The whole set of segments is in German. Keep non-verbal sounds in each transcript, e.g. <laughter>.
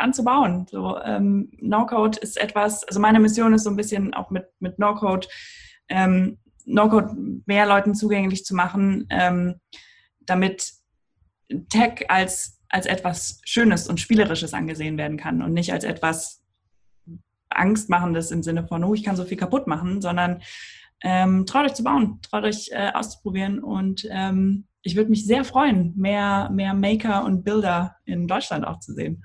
an zu bauen. So, ähm, No-Code ist etwas, also meine Mission ist so ein bisschen auch mit, mit No-Code, ähm, No-Code mehr Leuten zugänglich zu machen, ähm, damit Tech als, als etwas Schönes und Spielerisches angesehen werden kann und nicht als etwas Angstmachendes im Sinne von, oh, ich kann so viel kaputt machen, sondern ähm, traut euch zu bauen, traut euch äh, auszuprobieren und ähm, ich würde mich sehr freuen, mehr, mehr Maker und Builder in Deutschland auch zu sehen.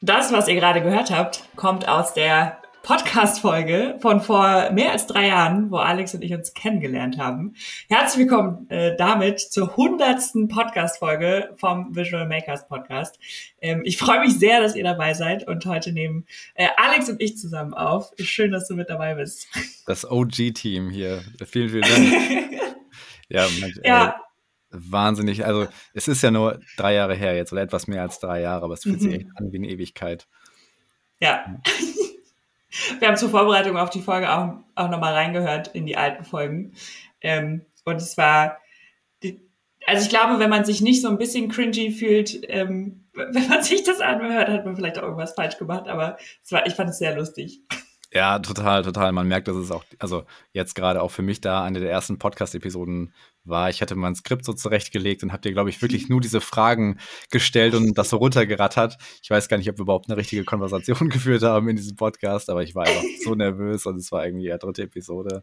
Das, was ihr gerade gehört habt, kommt aus der Podcast-Folge von vor mehr als drei Jahren, wo Alex und ich uns kennengelernt haben. Herzlich willkommen äh, damit zur hundertsten Podcast-Folge vom Visual Makers Podcast. Ähm, ich freue mich sehr, dass ihr dabei seid und heute nehmen äh, Alex und ich zusammen auf. Schön, dass du mit dabei bist. Das OG-Team hier. Vielen, vielen Dank. <laughs> ja, Mensch, ja. Wahnsinnig. Also es ist ja nur drei Jahre her jetzt oder etwas mehr als drei Jahre, aber es fühlt mhm. sich echt an wie eine Ewigkeit. Ja. <laughs> Wir haben zur Vorbereitung auf die Folge auch, auch nochmal reingehört in die alten Folgen. Ähm, und es war, also ich glaube, wenn man sich nicht so ein bisschen cringy fühlt, ähm, <laughs> wenn man sich das anhört, hat man vielleicht auch irgendwas falsch gemacht, aber es war, ich fand es sehr lustig. Ja, total, total. Man merkt, dass es auch, also jetzt gerade auch für mich da eine der ersten Podcast-Episoden war. Ich hatte mein Skript so zurechtgelegt und habe dir, glaube ich, wirklich nur diese Fragen gestellt und das so runtergerattert. Ich weiß gar nicht, ob wir überhaupt eine richtige Konversation <laughs> geführt haben in diesem Podcast, aber ich war einfach so nervös und es war irgendwie die dritte Episode.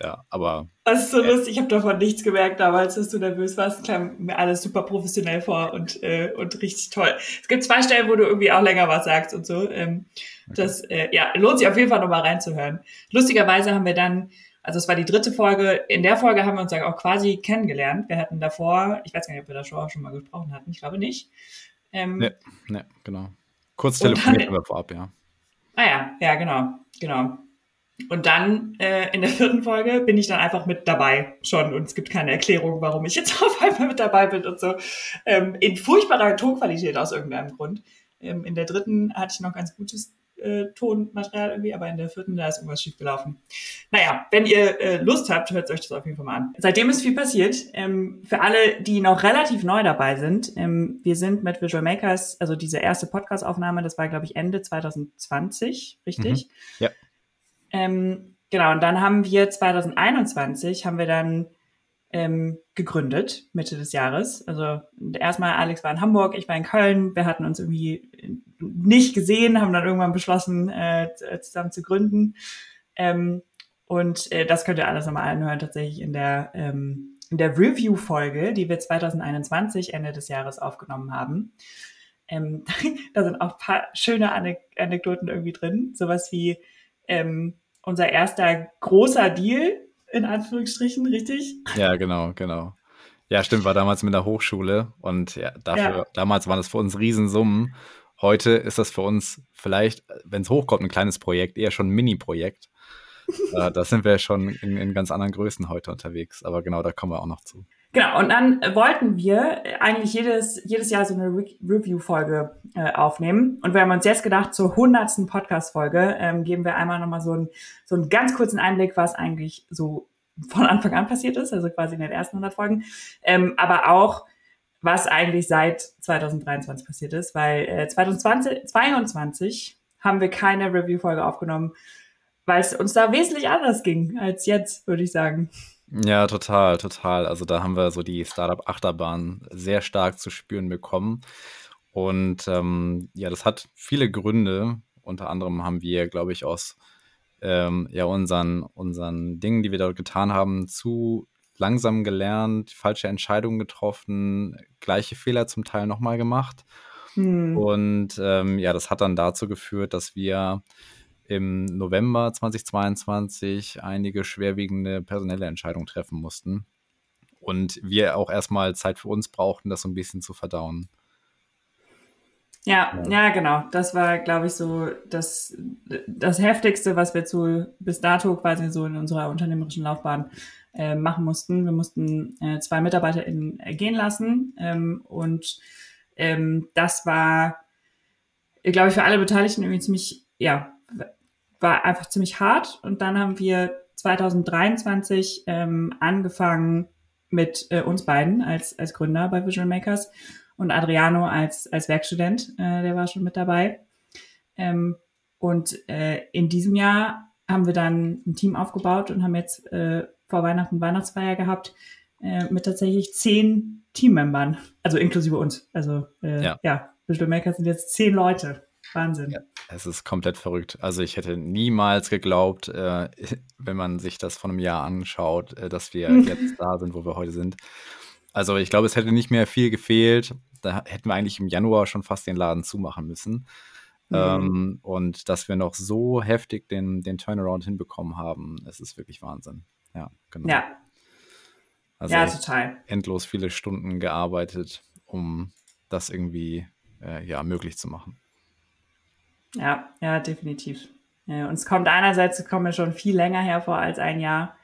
Ja, aber. Das ist so lustig, ich habe davon nichts gemerkt damals, dass du nervös warst. Klang mir alles super professionell vor und, äh, und richtig toll. Es gibt zwei Stellen, wo du irgendwie auch länger was sagst und so. Ähm, okay. Das äh, ja, lohnt sich auf jeden Fall nochmal reinzuhören. Lustigerweise haben wir dann, also es war die dritte Folge, in der Folge haben wir uns ja auch quasi kennengelernt. Wir hatten davor, ich weiß gar nicht, ob wir da schon, schon mal gesprochen hatten, ich glaube nicht. Ähm, ne, ne, genau. Kurz telefoniert aber vorab, ja. Ah ja, ja, genau, genau. Und dann äh, in der vierten Folge bin ich dann einfach mit dabei schon und es gibt keine Erklärung, warum ich jetzt <laughs> auf einmal mit dabei bin und so. Ähm, in furchtbarer Tonqualität aus irgendeinem Grund. Ähm, in der dritten hatte ich noch ganz gutes äh, Tonmaterial irgendwie, aber in der vierten, da ist irgendwas schief gelaufen. Naja, wenn ihr äh, Lust habt, hört euch das auf jeden Fall mal an. Seitdem ist viel passiert. Ähm, für alle, die noch relativ neu dabei sind, ähm, wir sind mit Visual Makers, also diese erste Podcast-Aufnahme, das war, glaube ich, Ende 2020, richtig? Mhm. Ja. Ähm, genau, und dann haben wir 2021, haben wir dann ähm, gegründet, Mitte des Jahres. Also erstmal Alex war in Hamburg, ich war in Köln. Wir hatten uns irgendwie nicht gesehen, haben dann irgendwann beschlossen, äh, zusammen zu gründen. Ähm, und äh, das könnt ihr alles nochmal anhören, tatsächlich in der, ähm, in der Review-Folge, die wir 2021, Ende des Jahres aufgenommen haben. Ähm, <laughs> da sind auch paar schöne Anek Anekdoten irgendwie drin. Sowas wie, ähm, unser erster großer Deal, in Anführungsstrichen, richtig? Ja, genau, genau. Ja, stimmt, war damals mit der Hochschule und ja, dafür, ja. damals waren das für uns Riesensummen. Heute ist das für uns vielleicht, wenn es hochkommt, ein kleines Projekt, eher schon ein Mini-Projekt. <laughs> äh, da sind wir schon in, in ganz anderen Größen heute unterwegs, aber genau, da kommen wir auch noch zu. Genau, und dann wollten wir eigentlich jedes, jedes Jahr so eine Re Review-Folge äh, aufnehmen. Und wir haben uns jetzt gedacht, zur hundertsten Podcast-Folge ähm, geben wir einmal nochmal so, ein, so einen ganz kurzen Einblick, was eigentlich so von Anfang an passiert ist, also quasi in den ersten 100 Folgen. Ähm, aber auch, was eigentlich seit 2023 passiert ist, weil äh, 2022 haben wir keine Review-Folge aufgenommen, weil es uns da wesentlich anders ging als jetzt, würde ich sagen. Ja, total, total. Also da haben wir so die Startup-Achterbahn sehr stark zu spüren bekommen. Und ähm, ja, das hat viele Gründe. Unter anderem haben wir, glaube ich, aus ähm, ja, unseren, unseren Dingen, die wir dort getan haben, zu langsam gelernt, falsche Entscheidungen getroffen, gleiche Fehler zum Teil nochmal gemacht. Hm. Und ähm, ja, das hat dann dazu geführt, dass wir im November 2022 einige schwerwiegende personelle Entscheidungen treffen mussten. Und wir auch erstmal Zeit für uns brauchten, das so ein bisschen zu verdauen. Ja, ja, genau. Das war, glaube ich, so das, das Heftigste, was wir zu bis dato quasi so in unserer unternehmerischen Laufbahn äh, machen mussten. Wir mussten äh, zwei MitarbeiterInnen gehen lassen ähm, und ähm, das war, glaube ich, für alle Beteiligten irgendwie ziemlich, ja, war einfach ziemlich hart. Und dann haben wir 2023 ähm, angefangen mit äh, uns beiden als, als Gründer bei Visual Makers und Adriano als, als Werkstudent, äh, der war schon mit dabei. Ähm, und äh, in diesem Jahr haben wir dann ein Team aufgebaut und haben jetzt äh, vor Weihnachten Weihnachtsfeier gehabt äh, mit tatsächlich zehn Teammembern, also inklusive uns. Also äh, ja. ja, Visual Makers sind jetzt zehn Leute. Wahnsinn. Ja, es ist komplett verrückt. Also ich hätte niemals geglaubt, äh, <laughs> wenn man sich das von einem Jahr anschaut, äh, dass wir <laughs> jetzt da sind, wo wir heute sind. Also ich glaube, es hätte nicht mehr viel gefehlt. Da hätten wir eigentlich im Januar schon fast den Laden zumachen müssen. Mhm. Ähm, und dass wir noch so heftig den, den Turnaround hinbekommen haben, es ist wirklich Wahnsinn. Ja, genau. Ja, also ja total. Endlos viele Stunden gearbeitet, um das irgendwie äh, ja, möglich zu machen. Ja, ja, definitiv. Ja, und es kommt einerseits, es kommt mir schon viel länger hervor als ein Jahr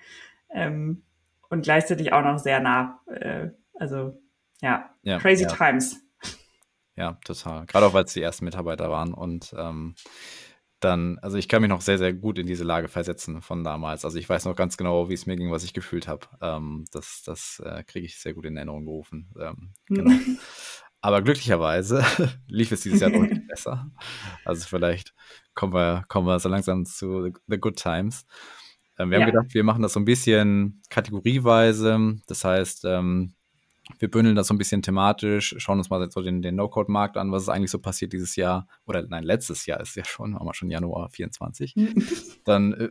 ähm, und gleichzeitig auch noch sehr nah. Äh, also ja, ja crazy ja. times. Ja, total. Gerade auch, weil es die ersten Mitarbeiter waren und ähm, dann, also ich kann mich noch sehr, sehr gut in diese Lage versetzen von damals. Also ich weiß noch ganz genau, wie es mir ging, was ich gefühlt habe. Ähm, das das äh, kriege ich sehr gut in Erinnerung gerufen. Ähm, genau. <laughs> Aber glücklicherweise <laughs> lief es dieses Jahr deutlich <laughs> besser. Also vielleicht kommen wir, kommen wir so langsam zu The Good Times. Ähm, wir ja. haben gedacht, wir machen das so ein bisschen kategorieweise. Das heißt, ähm, wir bündeln das so ein bisschen thematisch, schauen uns mal so den, den No-Code-Markt an, was ist eigentlich so passiert dieses Jahr. Oder nein, letztes Jahr ist ja schon, haben wir schon Januar 24. Dann äh,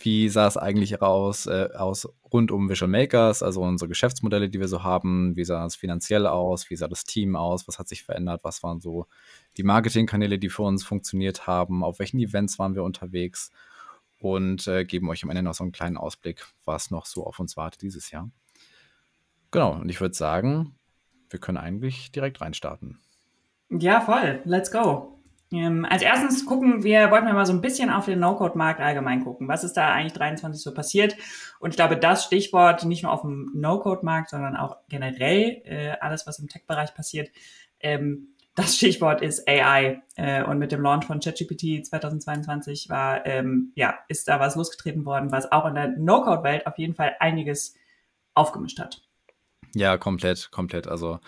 wie sah es eigentlich raus, äh, aus rund um Visual Makers, also unsere Geschäftsmodelle, die wir so haben? Wie sah es finanziell aus? Wie sah das Team aus? Was hat sich verändert? Was waren so die Marketingkanäle, die für uns funktioniert haben? Auf welchen Events waren wir unterwegs? Und äh, geben euch am Ende noch so einen kleinen Ausblick, was noch so auf uns wartet dieses Jahr. Genau, und ich würde sagen, wir können eigentlich direkt reinstarten. Ja, voll. Let's go. Ähm, als erstes gucken wir, wollten wir mal so ein bisschen auf den No-Code-Markt allgemein gucken. Was ist da eigentlich 23 so passiert? Und ich glaube, das Stichwort nicht nur auf dem No-Code-Markt, sondern auch generell äh, alles, was im Tech-Bereich passiert. Ähm, das Stichwort ist AI. Äh, und mit dem Launch von ChatGPT 2022 war, ähm, ja, ist da was losgetreten worden, was auch in der No-Code-Welt auf jeden Fall einiges aufgemischt hat. Ja, komplett, komplett. Also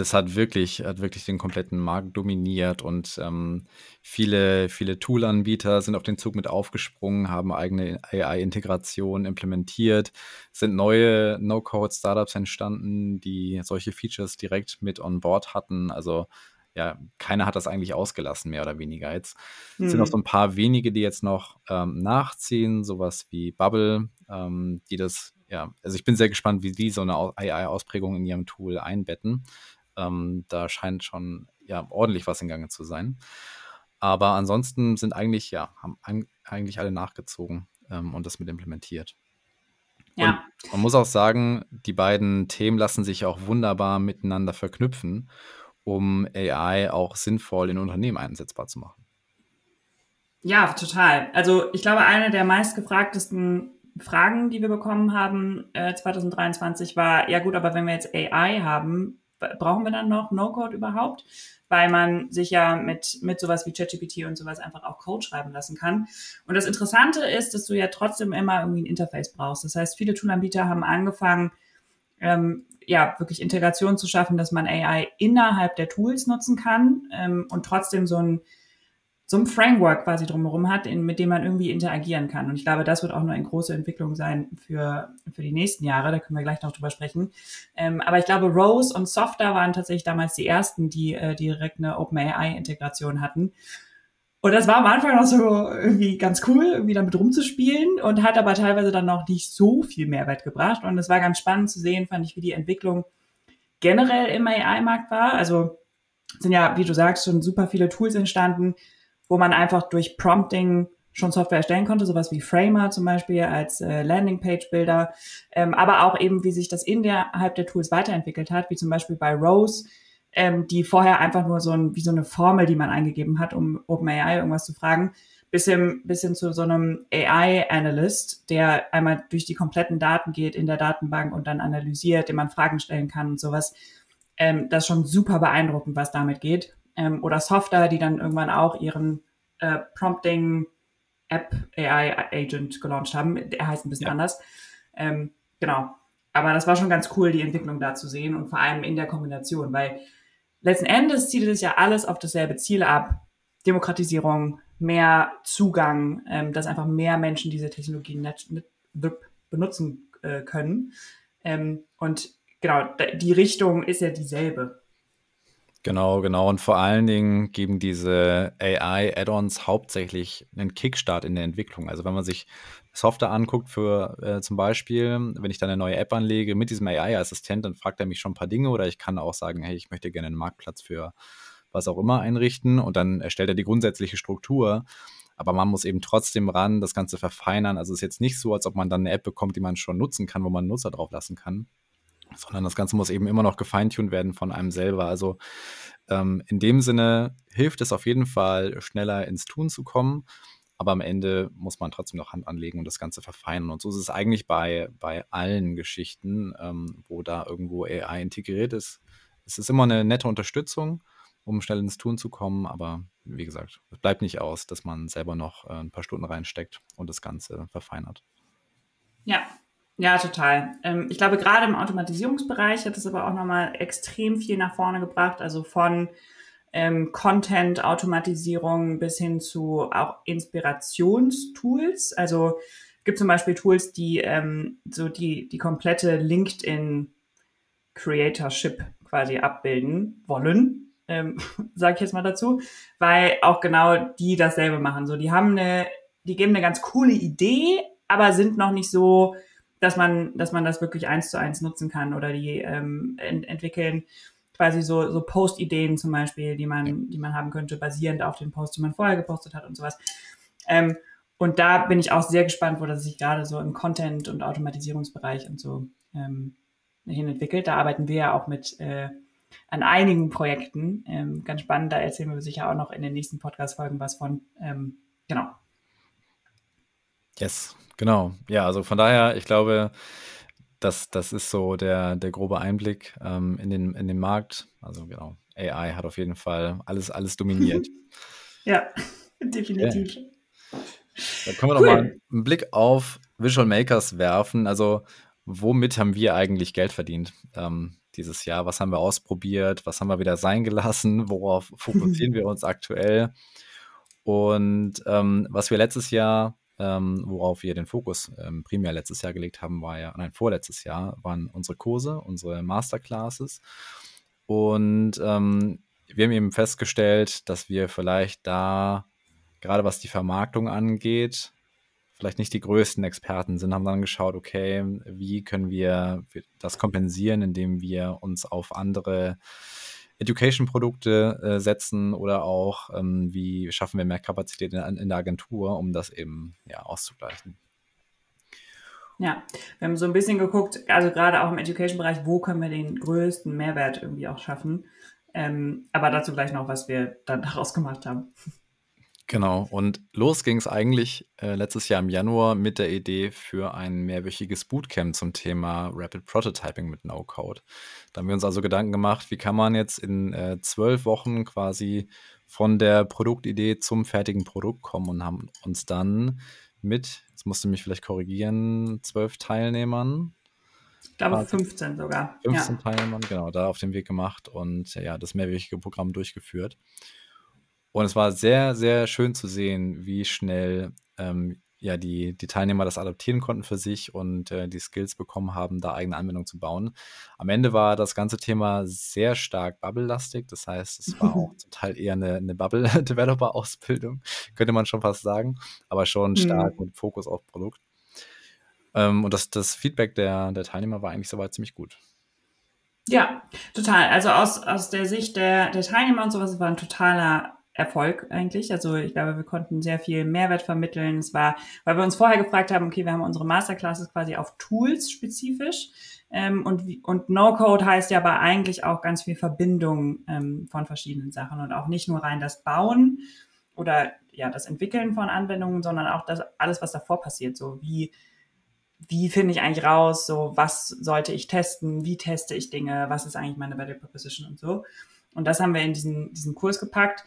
das hat wirklich, hat wirklich den kompletten Markt dominiert und ähm, viele, viele Tool-Anbieter sind auf den Zug mit aufgesprungen, haben eigene AI-Integration implementiert, sind neue No-Code-Startups entstanden, die solche Features direkt mit on board hatten. Also ja, keiner hat das eigentlich ausgelassen, mehr oder weniger. Jetzt mhm. sind noch so ein paar wenige, die jetzt noch ähm, nachziehen, sowas wie Bubble, ähm, die das, ja, also ich bin sehr gespannt, wie die so eine AI-Ausprägung in ihrem Tool einbetten. Ähm, da scheint schon ja ordentlich was in Gange zu sein. Aber ansonsten sind eigentlich, ja, haben eigentlich alle nachgezogen ähm, und das mit implementiert. Ja. Und man muss auch sagen, die beiden Themen lassen sich auch wunderbar miteinander verknüpfen, um AI auch sinnvoll in Unternehmen einsetzbar zu machen. Ja, total. Also ich glaube, eine der meistgefragtesten Fragen, die wir bekommen haben äh, 2023 war, ja gut, aber wenn wir jetzt AI haben, brauchen wir dann noch No-Code überhaupt? Weil man sich ja mit, mit sowas wie ChatGPT und sowas einfach auch Code schreiben lassen kann. Und das Interessante ist, dass du ja trotzdem immer irgendwie ein Interface brauchst. Das heißt, viele Toolanbieter haben angefangen, ähm, ja, wirklich Integration zu schaffen, dass man AI innerhalb der Tools nutzen kann ähm, und trotzdem so ein so ein Framework quasi drumherum hat, in, mit dem man irgendwie interagieren kann. Und ich glaube, das wird auch nur eine große Entwicklung sein für, für die nächsten Jahre. Da können wir gleich noch drüber sprechen. Ähm, aber ich glaube, Rose und Softer waren tatsächlich damals die ersten, die äh, direkt eine OpenAI-Integration hatten. Und das war am Anfang noch so irgendwie ganz cool, irgendwie damit rumzuspielen und hat aber teilweise dann noch nicht so viel Mehrwert gebracht. Und es war ganz spannend zu sehen, fand ich, wie die Entwicklung generell im AI-Markt war. Also sind ja, wie du sagst, schon super viele Tools entstanden, wo man einfach durch Prompting schon Software erstellen konnte, sowas wie Framer zum Beispiel als äh, Landingpage-Bilder, ähm, aber auch eben, wie sich das innerhalb der Tools weiterentwickelt hat, wie zum Beispiel bei Rose, ähm, die vorher einfach nur so ein, wie so eine Formel, die man eingegeben hat, um OpenAI irgendwas zu fragen, bis hin, bis hin zu so einem AI-Analyst, der einmal durch die kompletten Daten geht in der Datenbank und dann analysiert, dem man Fragen stellen kann und sowas. Ähm, das ist schon super beeindruckend, was damit geht ähm, oder Software, die dann irgendwann auch ihren äh, Prompting App AI Agent gelauncht haben. Der heißt ein bisschen ja. anders. Ähm, genau. Aber das war schon ganz cool, die Entwicklung da zu sehen und vor allem in der Kombination, weil letzten Endes zieht es ja alles auf dasselbe Ziel ab. Demokratisierung, mehr Zugang, ähm, dass einfach mehr Menschen diese Technologien benutzen äh, können. Ähm, und genau, die Richtung ist ja dieselbe. Genau, genau. Und vor allen Dingen geben diese AI-Add-ons hauptsächlich einen Kickstart in der Entwicklung. Also wenn man sich Software anguckt für äh, zum Beispiel, wenn ich da eine neue App anlege mit diesem AI-Assistent, dann fragt er mich schon ein paar Dinge oder ich kann auch sagen, hey, ich möchte gerne einen Marktplatz für was auch immer einrichten und dann erstellt er die grundsätzliche Struktur. Aber man muss eben trotzdem ran, das Ganze verfeinern. Also es ist jetzt nicht so, als ob man dann eine App bekommt, die man schon nutzen kann, wo man einen Nutzer drauf lassen kann sondern das Ganze muss eben immer noch gefeintuned werden von einem selber. Also ähm, in dem Sinne hilft es auf jeden Fall, schneller ins Tun zu kommen. Aber am Ende muss man trotzdem noch Hand anlegen und das Ganze verfeinern. Und so ist es eigentlich bei, bei allen Geschichten, ähm, wo da irgendwo AI integriert ist. Es ist immer eine nette Unterstützung, um schnell ins Tun zu kommen. Aber wie gesagt, es bleibt nicht aus, dass man selber noch äh, ein paar Stunden reinsteckt und das Ganze verfeinert. Ja, ja, total. Ähm, ich glaube, gerade im Automatisierungsbereich hat es aber auch nochmal extrem viel nach vorne gebracht. Also von ähm, Content-Automatisierung bis hin zu auch Inspirationstools. Also gibt zum Beispiel Tools, die ähm, so die, die komplette LinkedIn Creatorship quasi abbilden wollen, ähm, <laughs> sage ich jetzt mal dazu, weil auch genau die dasselbe machen. So, die haben eine, die geben eine ganz coole Idee, aber sind noch nicht so dass man, dass man das wirklich eins zu eins nutzen kann oder die ähm, ent entwickeln quasi so, so Post-Ideen zum Beispiel, die man, die man haben könnte, basierend auf den Posts, die man vorher gepostet hat und sowas. Ähm, und da bin ich auch sehr gespannt, wo das sich gerade so im Content- und Automatisierungsbereich und so ähm, hin entwickelt. Da arbeiten wir ja auch mit äh, an einigen Projekten. Ähm, ganz spannend, da erzählen wir sicher auch noch in den nächsten Podcast-Folgen was von. Ähm, genau. Yes, genau. Ja, also von daher, ich glaube, das, das ist so der, der grobe Einblick ähm, in, den, in den Markt. Also genau, AI hat auf jeden Fall alles, alles dominiert. <laughs> ja, definitiv. Okay. Da können wir cool. doch mal einen Blick auf Visual Makers werfen. Also, womit haben wir eigentlich Geld verdient ähm, dieses Jahr? Was haben wir ausprobiert? Was haben wir wieder sein gelassen? Worauf <laughs> fokussieren wir uns aktuell? Und ähm, was wir letztes Jahr ähm, worauf wir den Fokus ähm, primär letztes Jahr gelegt haben, war ja, nein, vorletztes Jahr, waren unsere Kurse, unsere Masterclasses. Und ähm, wir haben eben festgestellt, dass wir vielleicht da, gerade was die Vermarktung angeht, vielleicht nicht die größten Experten sind, haben dann geschaut, okay, wie können wir das kompensieren, indem wir uns auf andere Education-Produkte äh, setzen oder auch, ähm, wie schaffen wir mehr Kapazität in, in, der Agentur, um das eben ja, auszugleichen. Ja, wir haben so ein bisschen geguckt, also gerade auch im Education-Bereich, wo können wir den größten Mehrwert irgendwie auch schaffen. Ähm, aber dazu gleich noch, was wir dann <laughs> daraus gemacht haben. Genau, und los ging es eigentlich äh, letztes Jahr im Januar mit der Idee für ein mehrwöchiges Bootcamp zum Thema Rapid Prototyping mit No-Code. Da haben wir uns also Gedanken gemacht, wie kann man jetzt in äh, zwölf Wochen quasi von der Produktidee zum fertigen Produkt kommen und haben uns dann mit, jetzt musst du mich vielleicht korrigieren, zwölf Teilnehmern. Ich glaube 15 sogar. 15 ja. Teilnehmern, genau, da auf den Weg gemacht und ja, das mehrwöchige Programm durchgeführt. Und es war sehr, sehr schön zu sehen, wie schnell ähm, ja, die, die Teilnehmer das adaptieren konnten für sich und äh, die Skills bekommen haben, da eigene Anwendungen zu bauen. Am Ende war das ganze Thema sehr stark Bubble-lastig. Das heißt, es war <laughs> auch zum Teil eher eine, eine Bubble-Developer-Ausbildung, <laughs> könnte man schon fast sagen, aber schon stark mhm. mit Fokus auf Produkt. Ähm, und das, das Feedback der, der Teilnehmer war eigentlich soweit ziemlich gut. Ja, total. Also aus, aus der Sicht der, der Teilnehmer und sowas war ein totaler Erfolg eigentlich. Also ich glaube, wir konnten sehr viel Mehrwert vermitteln. Es war, weil wir uns vorher gefragt haben, okay, wir haben unsere Masterclasses quasi auf Tools spezifisch. Ähm, und, und No-Code heißt ja aber eigentlich auch ganz viel Verbindung ähm, von verschiedenen Sachen und auch nicht nur rein das Bauen oder ja, das Entwickeln von Anwendungen, sondern auch das, alles, was davor passiert. So wie, wie finde ich eigentlich raus, so was sollte ich testen, wie teste ich Dinge, was ist eigentlich meine Value Proposition und so. Und das haben wir in diesen, diesen Kurs gepackt.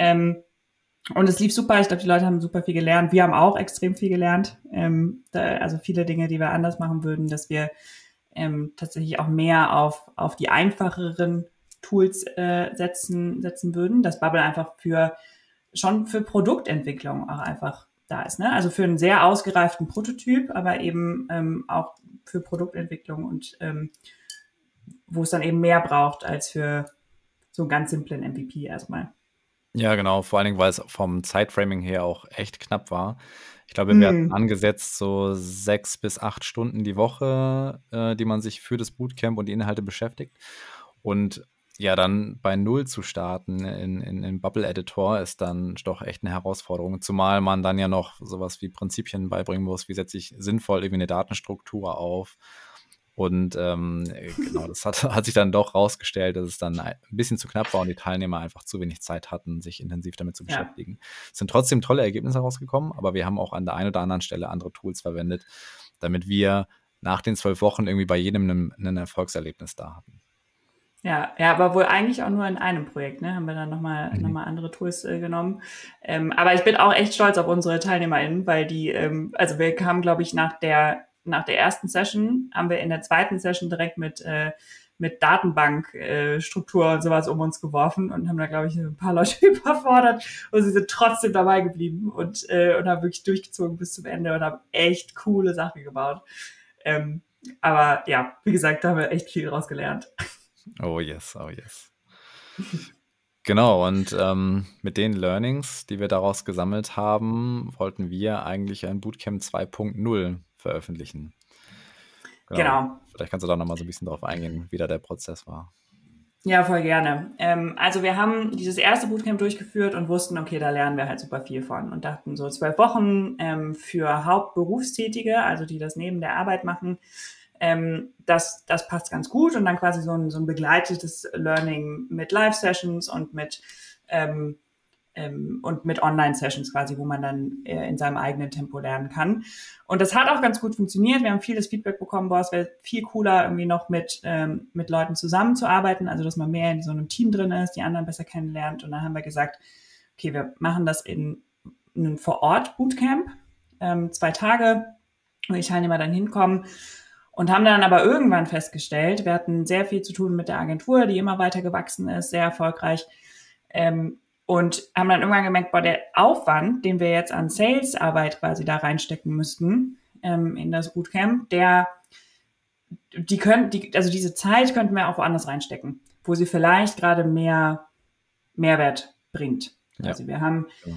Ähm, und es lief super. Ich glaube, die Leute haben super viel gelernt. Wir haben auch extrem viel gelernt. Ähm, da, also viele Dinge, die wir anders machen würden, dass wir ähm, tatsächlich auch mehr auf, auf die einfacheren Tools äh, setzen, setzen würden, dass Bubble einfach für schon für Produktentwicklung auch einfach da ist. Ne? Also für einen sehr ausgereiften Prototyp, aber eben ähm, auch für Produktentwicklung und ähm, wo es dann eben mehr braucht als für so einen ganz simplen MVP erstmal. Ja, genau. Vor allen Dingen, weil es vom Zeitframing her auch echt knapp war. Ich glaube, wir hatten Hm. angesetzt so sechs bis acht Stunden die Woche, äh, die man sich für das Bootcamp und die Inhalte beschäftigt. Und ja, dann bei Null zu starten in, in, in Bubble Editor ist dann doch echt eine Herausforderung. Zumal man dann ja noch sowas wie Prinzipien beibringen muss, wie setze ich sinnvoll irgendwie eine Datenstruktur auf und ähm, genau, das hat, hat sich dann doch rausgestellt, dass es dann ein bisschen zu knapp war und die Teilnehmer einfach zu wenig Zeit hatten, sich intensiv damit zu Ja. beschäftigen. Es sind trotzdem tolle Ergebnisse rausgekommen, aber wir haben auch an der einen oder anderen Stelle andere Tools verwendet, damit wir nach den zwölf Wochen irgendwie bei jedem ein, ein Erfolgserlebnis da hatten. Ja, ja, aber wohl eigentlich auch nur in einem Projekt, ne? Haben wir dann nochmal Mhm. noch mal andere Tools äh, genommen. Ähm, aber ich bin auch echt stolz auf unsere TeilnehmerInnen, weil die, ähm, also wir kamen, glaube ich, nach der, nach der ersten Session, haben wir in der zweiten Session direkt mit, äh, mit Datenbankstruktur äh, und sowas um uns geworfen und haben da, glaube ich, ein paar Leute <laughs> überfordert und sie sind trotzdem dabei geblieben und, äh, und haben wirklich durchgezogen bis zum Ende und haben echt coole Sachen gebaut. Ähm, aber ja, wie gesagt, da haben wir echt viel draus gelernt. Oh yes, oh yes. <laughs> Genau, und ähm, mit den Learnings, die wir daraus gesammelt haben, wollten wir eigentlich ein Bootcamp 2.0 veröffentlichen. Genau. Vielleicht kannst du da nochmal so ein bisschen drauf eingehen, wie da der Prozess war. Ja, voll gerne. Ähm, also wir haben dieses erste Bootcamp durchgeführt und wussten, okay, da lernen wir halt super viel von und dachten so zwölf Wochen ähm, für Hauptberufstätige, also die das neben der Arbeit machen, ähm, das, das passt ganz gut und dann quasi so ein, so ein begleitetes Learning mit Live-Sessions und mit ähm, ähm, und mit Online-Sessions quasi, wo man dann äh, in seinem eigenen Tempo lernen kann. Und das hat auch ganz gut funktioniert. Wir haben vieles Feedback bekommen, boah, es wäre viel cooler, irgendwie noch mit, ähm, mit Leuten zusammenzuarbeiten, also dass man mehr in so einem Team drin ist, die anderen besser kennenlernt. Und dann haben wir gesagt, okay, wir machen das in einem Vor-Ort-Bootcamp, ähm, zwei Tage, wo die Teilnehmer dann hinkommen und haben dann aber irgendwann festgestellt, wir hatten sehr viel zu tun mit der Agentur, die immer weiter gewachsen ist, sehr erfolgreich. Ähm, und haben dann irgendwann gemerkt, boah, der Aufwand, den wir jetzt an Sales-Arbeit quasi da reinstecken müssten ähm, in das Bootcamp, der, die können, die, also diese Zeit könnten wir auch woanders reinstecken, wo sie vielleicht gerade mehr Mehrwert bringt. Ja. Also wir haben, Ja.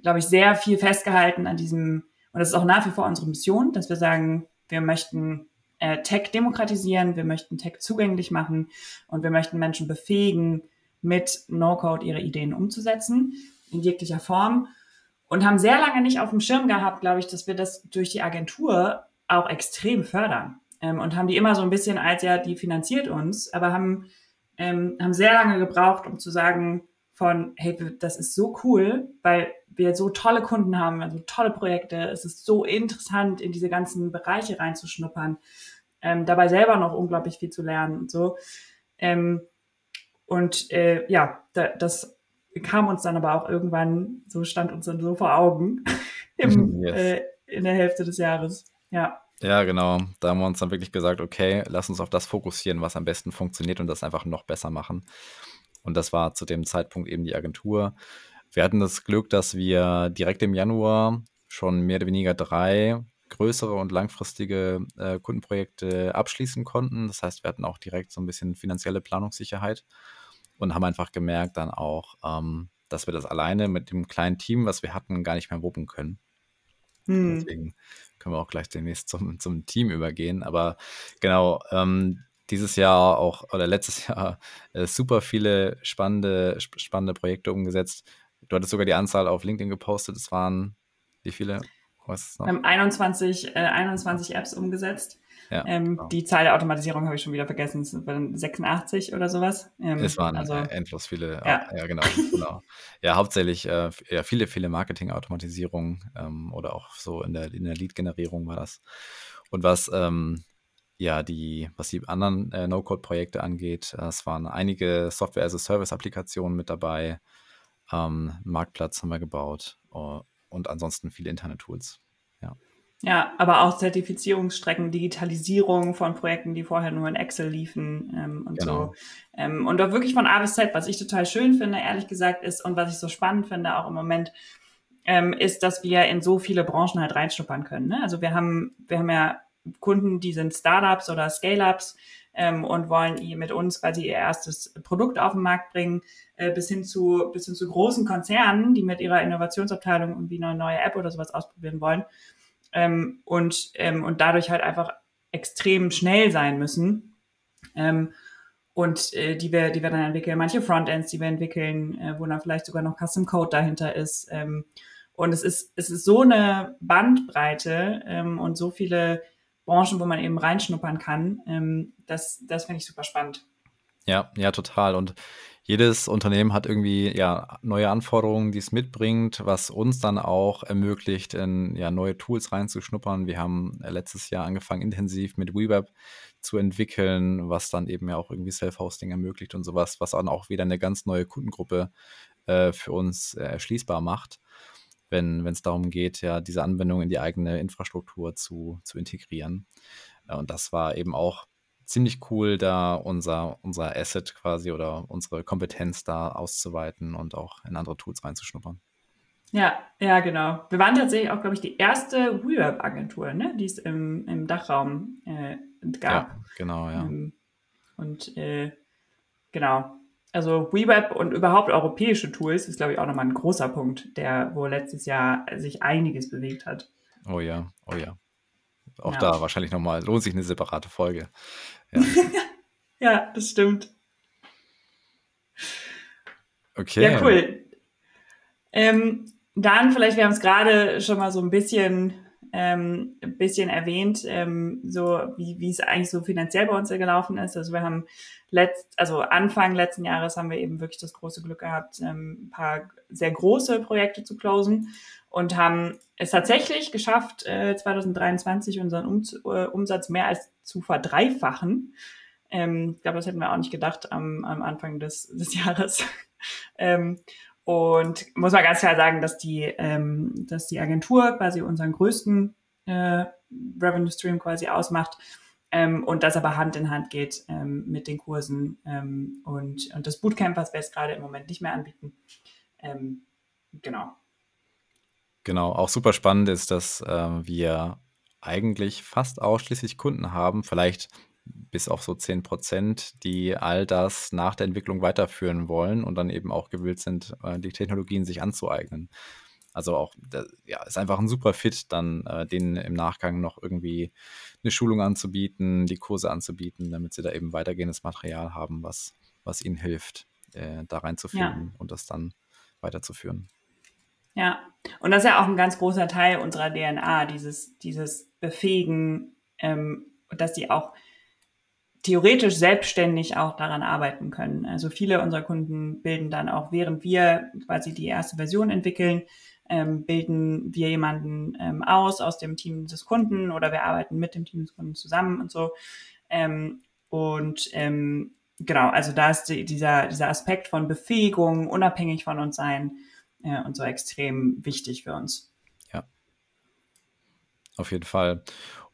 glaube ich, sehr viel festgehalten an diesem, und das ist auch nach wie vor unsere Mission, dass wir sagen, wir möchten äh, Tech demokratisieren, wir möchten Tech zugänglich machen und wir möchten Menschen befähigen, mit No-Code ihre Ideen umzusetzen, in jeglicher Form. Und haben sehr lange nicht auf dem Schirm gehabt, glaube ich, dass wir das durch die Agentur auch extrem fördern. Ähm, und haben die immer so ein bisschen als, ja, die finanziert uns, aber haben, ähm, haben sehr lange gebraucht, um zu sagen, von, hey, das ist so cool, weil wir so tolle Kunden haben, also tolle Projekte, es ist so interessant, in diese ganzen Bereiche reinzuschnuppern, ähm, dabei selber noch unglaublich viel zu lernen und so. Ähm, und äh, ja, da, das kam uns dann aber auch irgendwann, so stand uns dann so vor Augen <laughs> im, <laughs> Yes. äh, in der Hälfte des Jahres. Ja, Ja, genau. Da haben wir uns dann wirklich gesagt, okay, lass uns auf das fokussieren, was am besten funktioniert und das einfach noch besser machen. Und das war zu dem Zeitpunkt eben die Agentur. Wir hatten das Glück, dass wir direkt im Januar schon mehr oder weniger drei größere und langfristige äh, Kundenprojekte abschließen konnten. Das heißt, wir hatten auch direkt so ein bisschen finanzielle Planungssicherheit und haben einfach gemerkt dann auch, ähm, dass wir das alleine mit dem kleinen Team, was wir hatten, gar nicht mehr wuppen können. hm. Deswegen können wir auch gleich demnächst zum, zum Team übergehen. Aber genau, ähm, dieses Jahr auch oder letztes <laughs> Jahr äh, super viele spannende, sp spannende Projekte umgesetzt. Du hattest sogar die Anzahl auf LinkedIn gepostet. Es waren wie viele? Was? Wir haben 21, äh, 21 Apps umgesetzt. Ja, Ähm, genau. Die Zahl der Automatisierung habe ich schon wieder vergessen. Es waren 86 oder sowas. Ähm, Es waren also, äh, endlos viele, ja. ja, genau, genau. Ja, hauptsächlich äh, ja, viele, viele Marketing-Automatisierung ähm, oder auch so in der, in der Lead-Generierung war das. Und was ähm, ja die, was die anderen äh, No-Code-Projekte angeht, äh, es waren einige Software-as-a-Service-Applikationen mit dabei. Ähm, Marktplatz haben wir gebaut äh, und ansonsten viele interne Tools. Ja. Ja, aber auch Zertifizierungsstrecken, Digitalisierung von Projekten, die vorher nur in Excel liefen ähm, und genau. so. Ähm, und auch wirklich von A bis Z, was ich total schön finde, ehrlich gesagt, ist und was ich so spannend finde, auch im Moment, ähm, ist, dass wir in so viele Branchen halt reinschnuppern können. Ne? Also wir haben, wir haben ja Kunden, die sind Startups oder Scale-ups ähm, und wollen mit uns quasi ihr erstes Produkt auf den Markt bringen, äh, bis hin zu bis hin zu großen Konzernen, die mit ihrer Innovationsabteilung irgendwie eine neue App oder sowas ausprobieren wollen ähm, und, ähm, und dadurch halt einfach extrem schnell sein müssen. Ähm, und äh, die wir, die wir dann entwickeln, manche Frontends, die wir entwickeln, äh, wo dann vielleicht sogar noch Custom Code dahinter ist. Ähm, und es ist, es ist so eine Bandbreite ähm, und so viele Branchen, wo man eben reinschnuppern kann. Ähm, das das finde ich super spannend. Ja, ja, total. Und jedes Unternehmen hat irgendwie ja neue Anforderungen, die es mitbringt, was uns dann auch ermöglicht, in ja, neue Tools reinzuschnuppern. Wir haben letztes Jahr angefangen, intensiv mit WeWeb zu entwickeln, was dann eben ja auch irgendwie Self-Hosting ermöglicht und sowas, was dann auch wieder eine ganz neue Kundengruppe äh, für uns äh, erschließbar macht, wenn es darum geht, ja, diese Anwendung in die eigene Infrastruktur zu, zu integrieren. Äh, und das war eben auch ziemlich cool, da unser, unser Asset quasi oder unsere Kompetenz da auszuweiten und auch in andere Tools reinzuschnuppern. Ja, ja, genau. Wir waren tatsächlich auch, glaube ich, die erste WeWeb-Agentur, ne, die es im, im Dachraum äh, gab. Ja, genau, ja. Ähm, und äh, genau. Also WeWeb und überhaupt europäische Tools ist, glaube ich, auch nochmal ein großer Punkt, der, wo letztes Jahr sich einiges bewegt hat. Oh ja, oh ja. Auch ja. da wahrscheinlich nochmal, lohnt sich eine separate Folge. Ja, <laughs> ja das stimmt. Okay. Ja, cool. Ähm, dann vielleicht, wir haben es gerade schon mal so ein bisschen, ähm, ein bisschen erwähnt, ähm, so wie, wie es eigentlich so finanziell bei uns gelaufen ist. Also wir haben letzt, also Anfang letzten Jahres haben wir eben wirklich das große Glück gehabt, ähm, ein paar sehr große Projekte zu closen und haben es tatsächlich geschafft, äh, 2023 unseren um äh, Umsatz mehr als zu verdreifachen. Ähm, ich glaube, das hätten wir auch nicht gedacht am, am Anfang des, des <laughs> Jahres. ähm, und muss man ganz klar sagen, dass die, ähm, dass die Agentur quasi unseren größten äh, Revenue Stream quasi ausmacht ähm, und das aber Hand in Hand geht ähm, mit den Kursen ähm, und, und das Bootcamp, was wir jetzt gerade im Moment nicht mehr anbieten. Ähm, genau. Genau, auch super spannend ist, dass äh, wir eigentlich fast ausschließlich Kunden haben, vielleicht bis auf so 10 Prozent, die all das nach der Entwicklung weiterführen wollen und dann eben auch gewillt sind, äh, die Technologien sich anzueignen. Also auch, ja, ist einfach ein super Fit, dann äh, denen im Nachgang noch irgendwie eine Schulung anzubieten, die Kurse anzubieten, damit sie da eben weitergehendes Material haben, was, was ihnen hilft, äh, da reinzuführen ja. und das dann weiterzuführen. Ja, und das ist ja auch ein ganz großer Teil unserer DNA, dieses, dieses Befähigen, ähm, dass die auch theoretisch selbstständig auch daran arbeiten können. Also viele unserer Kunden bilden dann auch, während wir quasi die erste Version entwickeln, ähm, bilden wir jemanden ähm, aus aus dem Team des Kunden oder wir arbeiten mit dem Team des Kunden zusammen und so. Ähm, und ähm, genau, also da ist die, dieser, dieser Aspekt von Befähigung, unabhängig von uns sein, äh, und so extrem wichtig für uns. Ja, auf jeden Fall.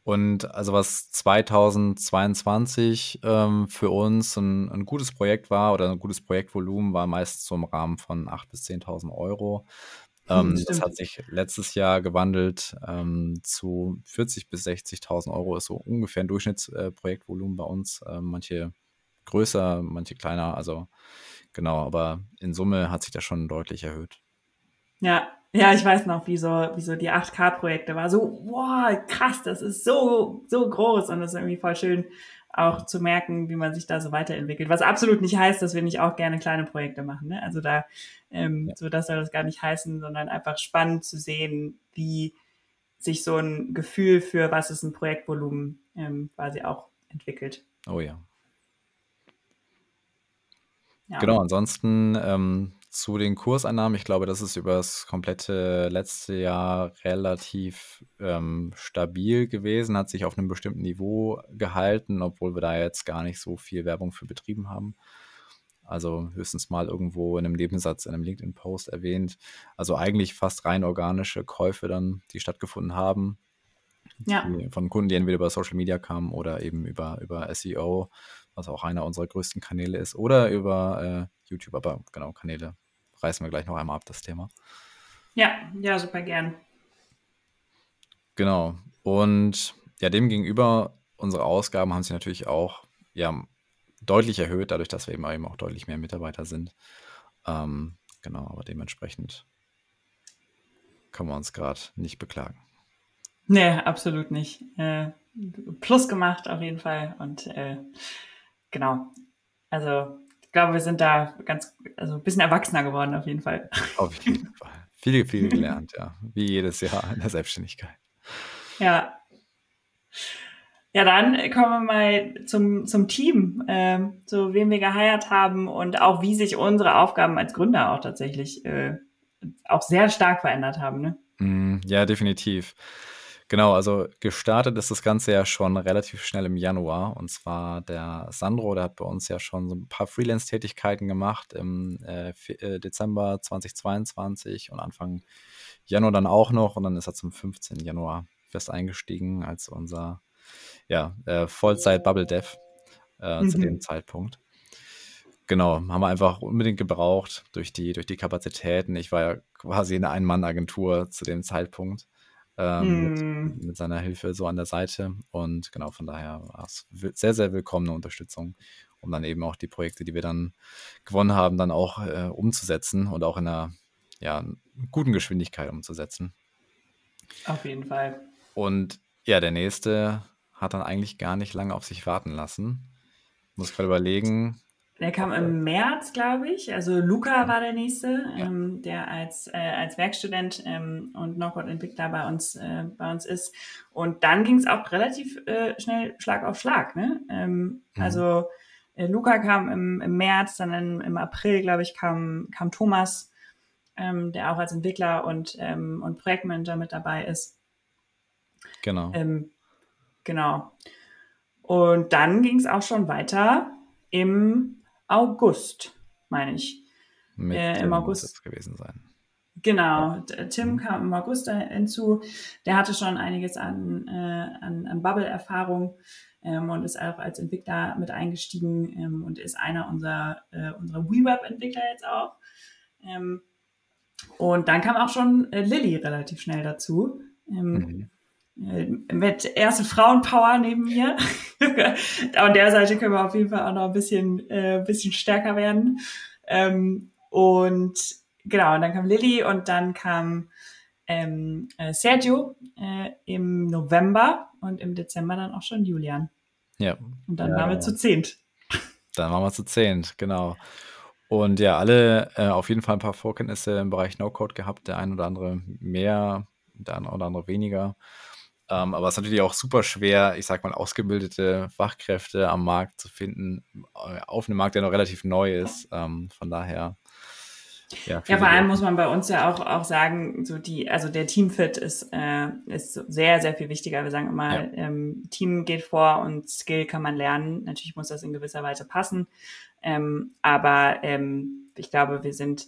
Und also was 2022 ähm, für uns ein, ein, gutes Projekt war oder ein gutes Projektvolumen war meistens so im Rahmen von 8.000 bis 10.000 Euro. Ähm, hm, das hat sich letztes Jahr gewandelt ähm, zu 40.000 bis 60.000 Euro ist so ungefähr ein Durchschnittsprojektvolumen äh, bei uns. Äh, manche größer, manche kleiner. Also genau, aber in Summe hat sich das schon deutlich erhöht. Ja, ja, ich weiß noch, wie so, wie so die 8K-Projekte war. So, wow, krass, das ist so, so groß und das ist irgendwie voll schön, auch zu merken, wie man sich da so weiterentwickelt. Was absolut nicht heißt, dass wir nicht auch gerne kleine Projekte machen. Ne? Also da, ähm, ja. so das soll das gar nicht heißen, sondern einfach spannend zu sehen, wie sich so ein Gefühl für was ist ein Projektvolumen ähm, quasi auch entwickelt. Oh ja. ja. Genau, ansonsten ähm, zu den Kurseinnahmen, ich glaube, das ist über das komplette letzte Jahr relativ ähm, stabil gewesen, hat sich auf einem bestimmten Niveau gehalten, obwohl wir da jetzt gar nicht so viel Werbung für betrieben haben. Also höchstens mal irgendwo in einem Nebensatz, in einem LinkedIn-Post erwähnt. Also eigentlich fast rein organische Käufe dann, die stattgefunden haben. Ja. von Kunden, die entweder über Social Media kamen oder eben über, über SEO, was auch einer unserer größten Kanäle ist, oder über äh, YouTube, aber genau, Kanäle reißen wir gleich noch einmal ab, das Thema. Ja, ja, super gern. Genau. Und ja, demgegenüber, unsere Ausgaben haben sich natürlich auch ja, deutlich erhöht, dadurch, dass wir eben auch deutlich mehr Mitarbeiter sind. Ähm, genau, aber dementsprechend können wir uns gerade nicht beklagen. Nee, absolut nicht. Äh, plus gemacht auf jeden Fall. Und äh, genau. Also ich glaube, wir sind da ganz, also ein bisschen erwachsener geworden auf jeden Fall. Auf jeden Fall. Viel, viel gelernt, ja. Wie jedes Jahr in der Selbstständigkeit. Ja. Ja, dann kommen wir mal zum, zum Team, ähm, so wen wir geheiert haben und auch wie sich unsere Aufgaben als Gründer auch tatsächlich äh, auch sehr stark verändert haben. Ne? Mm, ja, definitiv. Genau, also gestartet ist das Ganze ja schon relativ schnell im Januar. Und zwar der Sandro, der hat bei uns ja schon so ein paar Freelance-Tätigkeiten gemacht im äh, äh Dezember 2022 und Anfang Januar dann auch noch. Und dann ist er zum 15. Januar fest eingestiegen als unser ja, äh, Vollzeit-Bubble-Dev äh, mhm. zu dem Zeitpunkt. Genau, haben wir einfach unbedingt gebraucht durch die, durch die Kapazitäten. Ich war ja quasi eine Ein-Mann-Agentur zu dem Zeitpunkt ähm, mm. mit, mit, seiner Hilfe so an der Seite. Und genau, von daher war es sehr, sehr willkommene Unterstützung, um dann eben auch die Projekte, die wir dann gewonnen haben, dann auch äh, umzusetzen und auch in einer ja, guten Geschwindigkeit umzusetzen. Auf jeden Fall. Und ja, der nächste hat dann eigentlich gar nicht lange auf sich warten lassen. Muss gerade überlegen, der kam im März, glaube ich. Also Luca war der nächste, ja. ähm, der als, äh, als Werkstudent ähm, und Knockout-Entwickler bei uns, äh, bei uns ist. Und dann ging es auch relativ äh, schnell Schlag auf Schlag. Ne? Ähm, mhm. Also äh, Luca kam im, im März, dann im, im April, glaube ich, kam, kam Thomas, ähm, der auch als Entwickler und, ähm, und Projektmanager mit dabei ist. Genau. Ähm, genau. Und dann ging es auch schon weiter im August, meine ich. Mit äh, Im August gewesen sein. Genau, Tim mhm. kam im August hinzu. Der hatte schon einiges an, äh, an, an Bubble-Erfahrung ähm, und ist auch als Entwickler mit eingestiegen ähm, und ist einer unserer, äh, unserer WeWeb-Entwickler jetzt auch. Ähm, und dann kam auch schon äh, Lilly relativ schnell dazu. Ähm, mhm. Mit erste Frauenpower neben mir. <laughs> An der Seite können wir auf jeden Fall auch noch ein bisschen, äh, bisschen stärker werden. Ähm, und genau, und dann kam Lilly und dann kam ähm, äh, Sergio äh, im November und im Dezember dann auch schon Julian. Ja. Und dann ja, waren wir zu zehnt. Dann waren wir zu zehnt, genau. Und ja, alle äh, auf jeden Fall ein paar Vorkenntnisse im Bereich No-Code gehabt, der ein oder andere mehr, der ein oder andere weniger. Ähm, aber es ist natürlich auch super schwer, ich sag mal, ausgebildete Fachkräfte am Markt zu finden, äh, auf einem Markt, der noch relativ neu ist. Ähm, von daher. Ja, ja, vor allem muss man bei uns ja auch, auch sagen, so die, also der Teamfit ist, äh, ist sehr, sehr viel wichtiger. Wir sagen immer, ja. ähm, Team geht vor und Skill kann man lernen. Natürlich muss das in gewisser Weise passen. Ähm, aber ähm, ich glaube, wir sind,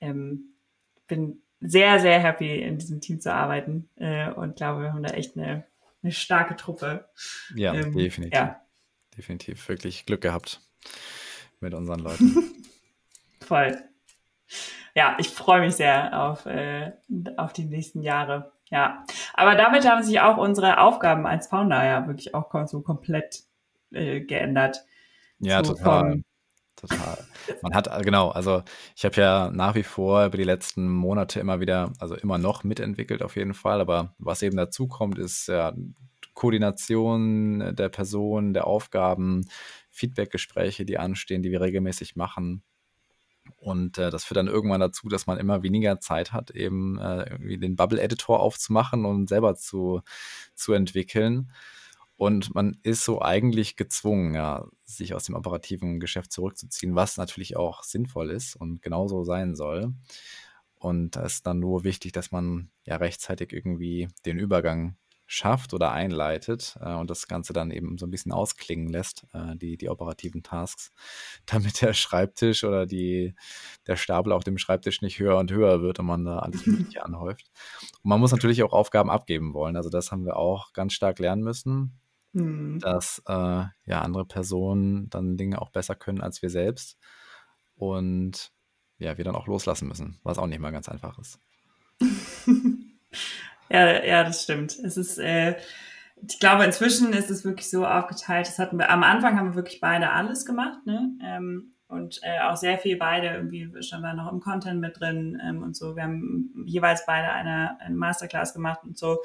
ähm, bin sehr, sehr happy, in diesem Team zu arbeiten äh, und glaube, wir haben da echt eine, eine starke Truppe. Ja, ähm, definitiv. Ja. Definitiv. Wirklich Glück gehabt mit unseren Leuten. <laughs> Voll. Ja, ich freue mich sehr auf, äh, auf die nächsten Jahre. Ja, aber damit haben sich auch unsere Aufgaben als Founder ja wirklich auch so komplett äh, geändert. Ja, so total. Vom, total. Man hat, äh, genau, also ich habe ja nach wie vor über die letzten Monate immer wieder, also immer noch mitentwickelt auf jeden Fall, aber was eben dazu kommt, ist ja Koordination der Person, der Aufgaben, Feedbackgespräche, die anstehen, die wir regelmäßig machen. Und äh, das führt dann irgendwann dazu, dass man immer weniger Zeit hat, eben äh, irgendwie den Bubble-Editor aufzumachen und selber zu, zu entwickeln. Und man ist so eigentlich gezwungen, ja, sich aus dem operativen Geschäft zurückzuziehen, was natürlich auch sinnvoll ist und genauso sein soll. Und da ist dann nur wichtig, dass man ja rechtzeitig irgendwie den Übergang schafft oder einleitet äh, und das Ganze dann eben so ein bisschen ausklingen lässt, äh, die, die operativen Tasks, <laughs> damit der Schreibtisch oder die, der Stapel auf dem Schreibtisch nicht höher und höher wird und man da alles <laughs> Mögliche anhäuft. Und man muss natürlich auch Aufgaben abgeben wollen. Also das haben wir auch ganz stark lernen müssen, mhm. dass äh, ja andere Personen dann Dinge auch besser können als wir selbst. Und ja, wir dann auch loslassen müssen, was auch nicht mal ganz einfach ist. <laughs> ja, ja, das stimmt. Es ist, äh, ich glaube, inzwischen ist es wirklich so aufgeteilt. Das hatten wir, am Anfang haben wir wirklich beide alles gemacht, ne? Ähm, und äh, auch sehr viel beide irgendwie schon mal noch im Content mit drin ähm, und so. Wir haben jeweils beide eine, eine Masterclass gemacht und so.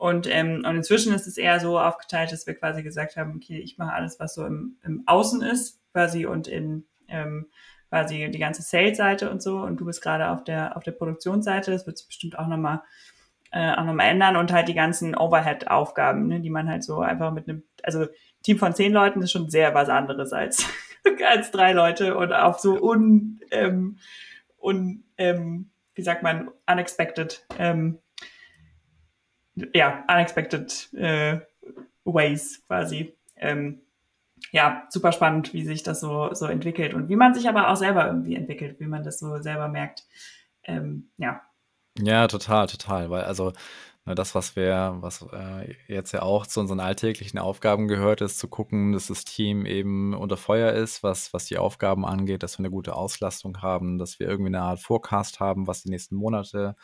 Und, ähm, und inzwischen ist es eher so aufgeteilt, dass wir quasi gesagt haben, okay, ich mache alles, was so im, im Außen ist, quasi und in ähm, quasi die ganze Sales-Seite und so und du bist gerade auf der auf der Produktionsseite. Das wird sich bestimmt auch nochmal äh, auch nochmal ändern und halt die ganzen Overhead-Aufgaben, ne, die man halt so einfach mit einem, also Team von zehn Leuten ist schon sehr was anderes als <laughs> als drei Leute und auch so un, ähm, un ähm, wie sagt man, unexpected, ähm, ja, unexpected äh, ways quasi. Ähm, ja, super spannend, wie sich das so, so entwickelt und wie man sich aber auch selber irgendwie entwickelt, wie man das so selber merkt. Ähm, ja. Ja, total, total. Weil also ne, das, was wir, was äh, jetzt ja auch zu unseren alltäglichen Aufgaben gehört, ist zu gucken, dass das Team eben unter Feuer ist, was, was die Aufgaben angeht, dass wir eine gute Auslastung haben, dass wir irgendwie eine Art Forecast haben, was die nächsten Monate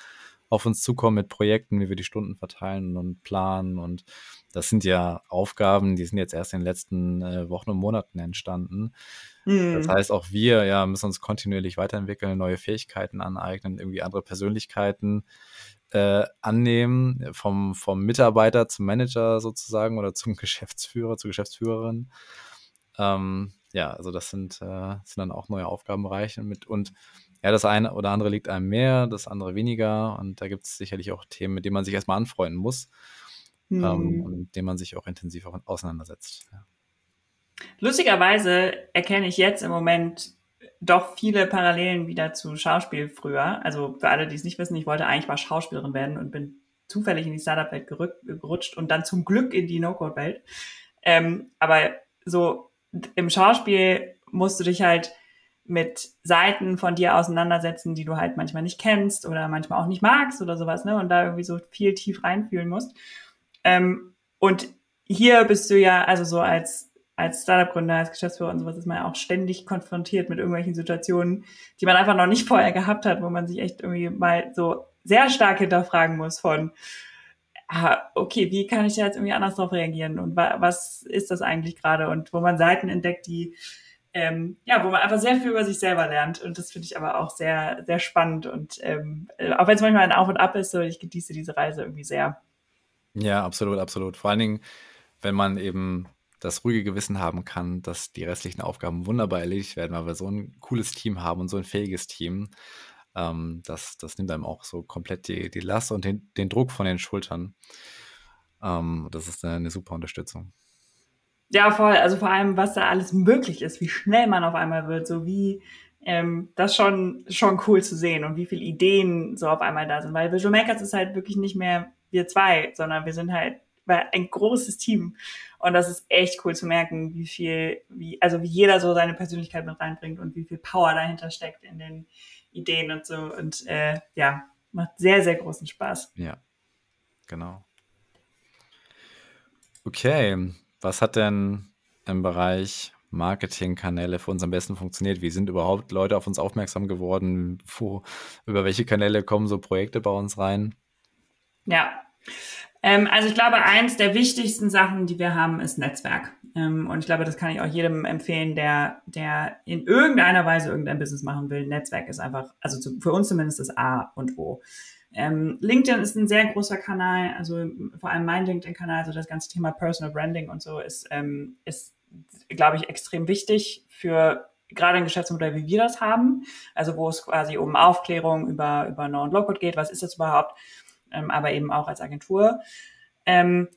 auf uns zukommen mit Projekten, wie wir die Stunden verteilen und planen. Und das sind ja Aufgaben, die sind jetzt erst in den letzten äh, Wochen und Monaten entstanden. Mhm. Das heißt, auch wir ja, müssen uns kontinuierlich weiterentwickeln, neue Fähigkeiten aneignen, irgendwie andere Persönlichkeiten äh, annehmen, vom, vom Mitarbeiter zum Manager sozusagen oder zum <laughs> Geschäftsführer, zur Geschäftsführerin. Ähm, ja, also das sind, äh, sind dann auch neue Aufgabenbereiche mit und ja, das eine oder andere liegt einem mehr, das andere weniger. Und da gibt es sicherlich auch Themen, mit denen man sich erstmal anfreunden muss ähm, hm. ähm, und mit denen man sich auch intensiv auseinandersetzt. Ja. Lustigerweise erkenne ich jetzt im Moment doch viele Parallelen wieder zu Schauspiel früher. Also für alle, die es nicht wissen, ich wollte eigentlich mal Schauspielerin werden und bin zufällig in die Startup-Welt gerutscht und dann zum Glück in die No-Code-Welt. Ähm, aber so im Schauspiel musst du dich halt mit Seiten von dir auseinandersetzen, die du halt manchmal nicht kennst oder manchmal auch nicht magst oder sowas, ne? Und da irgendwie so viel tief reinfühlen musst. Ähm, und hier bist du ja, also so als, als Startup-Gründer, als Geschäftsführer und sowas ist man ja auch ständig konfrontiert mit irgendwelchen Situationen, die man einfach noch nicht vorher gehabt hat, wo man sich echt irgendwie mal so sehr stark hinterfragen muss von, ah, okay, wie kann ich da jetzt irgendwie anders drauf reagieren und wa was ist das eigentlich gerade und wo man Seiten entdeckt, die ähm, ja, wo man einfach sehr viel über sich selber lernt. Und das finde ich aber auch sehr, sehr spannend. Und ähm, äh, auch wenn es manchmal ein Auf und Ab ist, so ich genieße diese Reise irgendwie sehr. Ja, absolut, absolut. Vor allen Dingen, wenn man eben das ruhige Gewissen haben kann, dass die restlichen Aufgaben wunderbar erledigt werden, weil wir so ein cooles Team haben und so ein fähiges Team. Ähm, das, das nimmt einem auch so komplett die, die Last und den, den Druck von den Schultern. Ähm, das ist eine, eine super Unterstützung. Ja, voll. Also vor allem, was da alles möglich ist, wie schnell man auf einmal wird, so wie ähm, das schon schon cool zu sehen und wie viele Ideen so auf einmal da sind. Weil Visual Makers ist halt wirklich nicht mehr wir zwei, sondern wir sind halt ein großes Team. Und das ist echt cool zu merken, wie viel, wie, also wie jeder so seine Persönlichkeit mit reinbringt und wie viel Power dahinter steckt in den Ideen und so. Und äh, ja, macht sehr, sehr großen Spaß. Ja, genau. Okay, was hat denn im Bereich Marketingkanäle für uns am besten funktioniert? Wie sind überhaupt Leute auf uns aufmerksam geworden? Wo, über welche Kanäle kommen so Projekte bei uns rein? Ja, ähm, also ich glaube, eins der wichtigsten Sachen, die wir haben, ist Netzwerk. Ähm, und ich glaube, das kann ich auch jedem empfehlen, der, der in irgendeiner Weise irgendein Business machen will. Netzwerk ist einfach, also für uns zumindest das A und O. Ähm, LinkedIn ist ein sehr großer Kanal, also vor allem mein LinkedIn-Kanal, also das ganze Thema Personal Branding und so ist, ähm, ist glaube ich, extrem wichtig für gerade ein Geschäftsmodell, wie wir das haben, also wo es quasi um Aufklärung über, über No- und Low-Code geht, was ist das überhaupt, ähm, aber eben auch als Agentur. Ähm,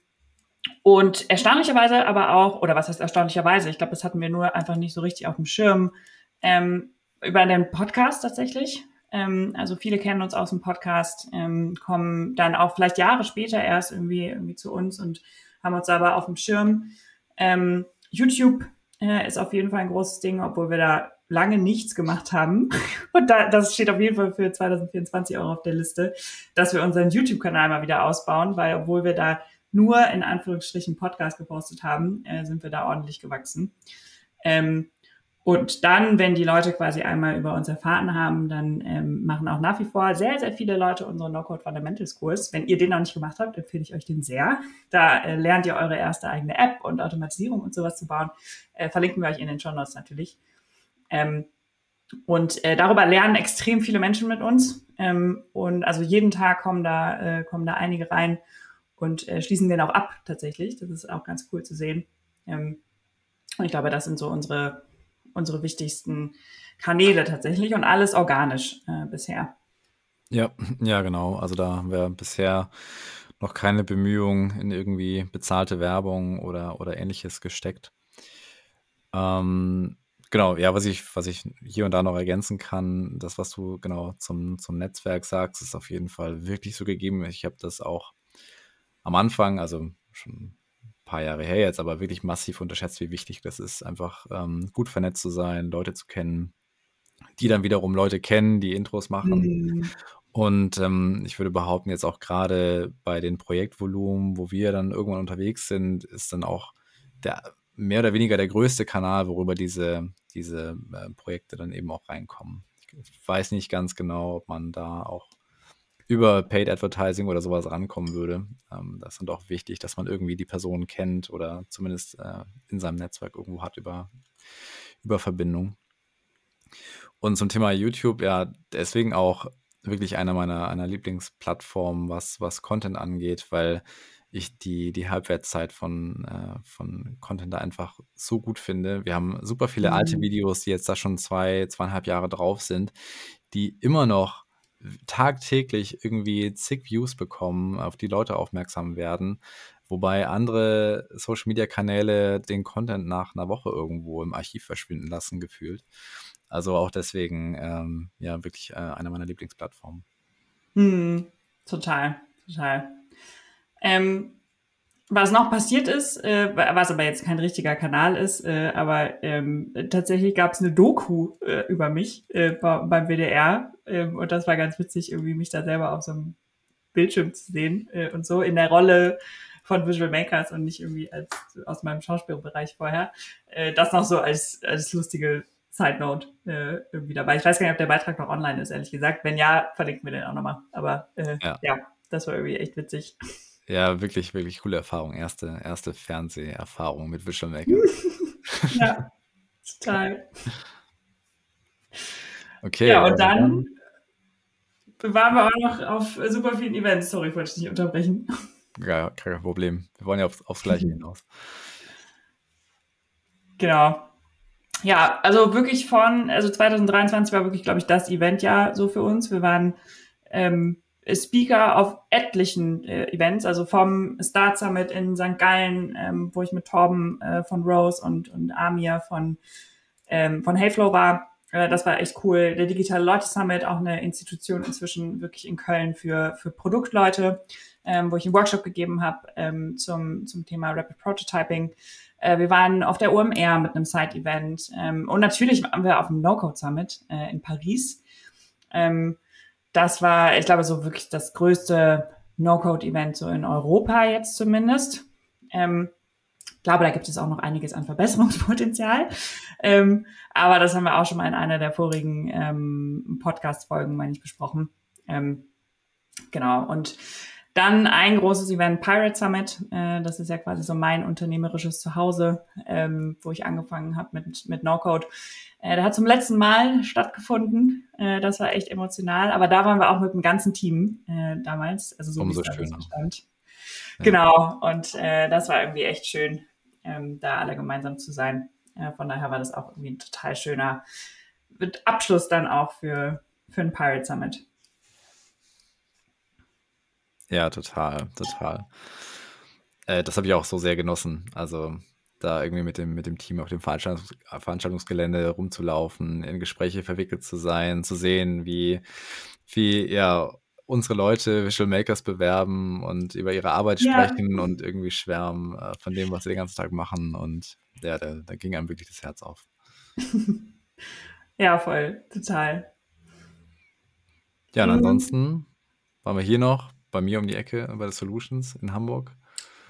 und erstaunlicherweise aber auch, oder was heißt erstaunlicherweise, ich glaube, das hatten wir nur einfach nicht so richtig auf dem Schirm, ähm, über den Podcast tatsächlich. Ähm, also viele kennen uns aus dem Podcast, ähm, kommen dann auch vielleicht Jahre später erst irgendwie, irgendwie zu uns und haben uns aber auf dem Schirm. Ähm, YouTube äh, ist auf jeden Fall ein großes Ding, obwohl wir da lange nichts gemacht haben. <laughs> Und da, das steht auf jeden Fall für 2024 auch auf der Liste, dass wir unseren YouTube-Kanal mal wieder ausbauen, weil obwohl wir da nur in Anführungsstrichen Podcast gepostet haben, äh, sind wir da ordentlich gewachsen. Ähm, und dann, wenn die Leute quasi einmal über uns erfahren haben, dann ähm, machen auch nach wie vor sehr, sehr viele Leute unseren No-Code Fundamentals Kurs. Wenn ihr den noch nicht gemacht habt, empfehle ich euch den sehr. Da äh, lernt ihr eure erste eigene App und Automatisierung und sowas zu bauen. Äh, verlinken wir euch in den Show Notes natürlich. Ähm, und äh, darüber lernen extrem viele Menschen mit uns. Ähm, und also jeden Tag kommen da, äh, kommen da einige rein und äh, schließen den auch ab tatsächlich. Das ist auch ganz cool zu sehen. Ähm, und ich glaube, das sind so unsere, unsere wichtigsten Kanäle tatsächlich und alles organisch äh, bisher. Ja, ja, genau. Also da haben wir bisher noch keine Bemühungen in irgendwie bezahlte Werbung oder, oder ähnliches gesteckt. Ähm, Genau, ja, was ich, was ich hier und da noch ergänzen kann, das, was du genau zum, zum Netzwerk sagst, ist auf jeden Fall wirklich so gegeben. Ich habe das auch am Anfang, also schon paar Jahre her jetzt, aber wirklich massiv unterschätzt, wie wichtig das ist, einfach ähm, gut vernetzt zu sein, Leute zu kennen, die dann wiederum Leute kennen, die Intros machen. Mhm. Und ähm, ich würde behaupten, jetzt auch gerade bei den Projektvolumen, wo wir dann irgendwann unterwegs sind, ist dann auch der mehr oder weniger der größte Kanal, worüber diese, diese äh, Projekte dann eben auch reinkommen. Ich weiß nicht ganz genau, ob man da auch über Paid Advertising oder sowas rankommen würde. Ähm, das ist auch wichtig, dass man irgendwie die Person kennt oder zumindest äh, in seinem Netzwerk irgendwo hat über, über Verbindung. Und zum Thema YouTube, ja, deswegen auch wirklich einer meiner, einer Lieblingsplattformen, was, was Content angeht, weil ich die, die Halbwertszeit von, äh, von Content da einfach so gut finde. Wir haben super viele alte mhm. Videos, die jetzt da schon zwei, zweieinhalb Jahre drauf sind, die immer noch tagtäglich irgendwie zig Views bekommen, auf die Leute aufmerksam werden, wobei andere Social-Media-Kanäle den Content nach einer Woche irgendwo im Archiv verschwinden lassen, gefühlt. Also auch deswegen, ähm, ja, wirklich äh, eine meiner Lieblingsplattformen. Hm, total, total. Ähm, was noch passiert ist, äh, was aber jetzt kein richtiger Kanal ist, äh, aber ähm, tatsächlich gab es eine Doku äh, über mich äh, beim WDR ähm, und das war ganz witzig, irgendwie mich da selber auf so einem Bildschirm zu sehen äh, und so in der Rolle von Visual Makers und nicht irgendwie als aus meinem Schauspielbereich vorher. Äh, das noch so als, als lustige Side Note irgendwie dabei. Ich weiß gar nicht, ob der Beitrag noch online ist, ehrlich gesagt. Wenn ja, verlinken wir den auch nochmal. Aber ja. ja, das war irgendwie echt witzig. Ja, wirklich, wirklich coole Erfahrung. Erste, erste Fernseherfahrung mit Visual Maker. <laughs> ja, total. Okay. Ja, und dann, dann waren wir auch noch auf super vielen Events. Sorry, ich wollte dich nicht unterbrechen. Ja, kein Problem. Wir wollen ja aufs, aufs Gleiche <laughs> hinaus. Genau. Ja, also wirklich von, also 2023 war wirklich, glaube ich, das Eventjahr so für uns. Wir waren ähm, Speaker auf etlichen äh, Events, also vom Start Summit in St. Gallen, ähm, wo ich mit Torben äh, von Rose und, und Amir von, ähm, von Heyflow war. Äh, das war echt cool. Der Digitale Leute Summit, auch eine Institution inzwischen wirklich in Köln für, für Produktleute, ähm, wo ich einen Workshop gegeben habe ähm, zum, zum Thema Rapid Prototyping. Äh, wir waren auf der OMR mit einem Side-Event ähm, und natürlich waren wir auf dem No-Code Summit äh, in Paris. Ähm, das war, ich glaube, so wirklich das größte No-Code-Event so in Europa jetzt zumindest. Ähm, ich glaube, da gibt es auch noch einiges an Verbesserungspotenzial. Ähm, aber das haben wir auch schon mal in einer der vorigen ähm, Podcast-Folgen, meine ich, besprochen. Ähm, genau. Und dann ein großes Event, Pirate Summit. Äh, das ist ja quasi so mein unternehmerisches Zuhause, ähm, wo ich angefangen habe mit, mit No-Code. Äh, der hat zum letzten Mal stattgefunden. Äh, das war echt emotional. Aber da waren wir auch mit dem ganzen Team äh, damals. Also so Umso schöner. Stand. Ja. Genau. Und äh, das war irgendwie echt schön, ähm, da alle gemeinsam zu sein. Äh, von daher war das auch irgendwie ein total schöner Abschluss dann auch für, für ein Pirate Summit. Ja, total, total. Äh, das habe ich auch so sehr genossen. Also da irgendwie mit dem, mit dem Team auf dem Veranstaltungs Veranstaltungsgelände rumzulaufen, in Gespräche verwickelt zu sein, zu sehen, wie, wie ja unsere Leute Visual Makers bewerben und über ihre Arbeit ja. sprechen und irgendwie schwärmen äh, von dem, was sie den ganzen Tag machen. Und ja, da, da ging einem wirklich das Herz auf. <laughs> ja, voll, total. Ja, und mhm. ansonsten waren wir hier noch bei mir um die Ecke bei der Solutions in Hamburg.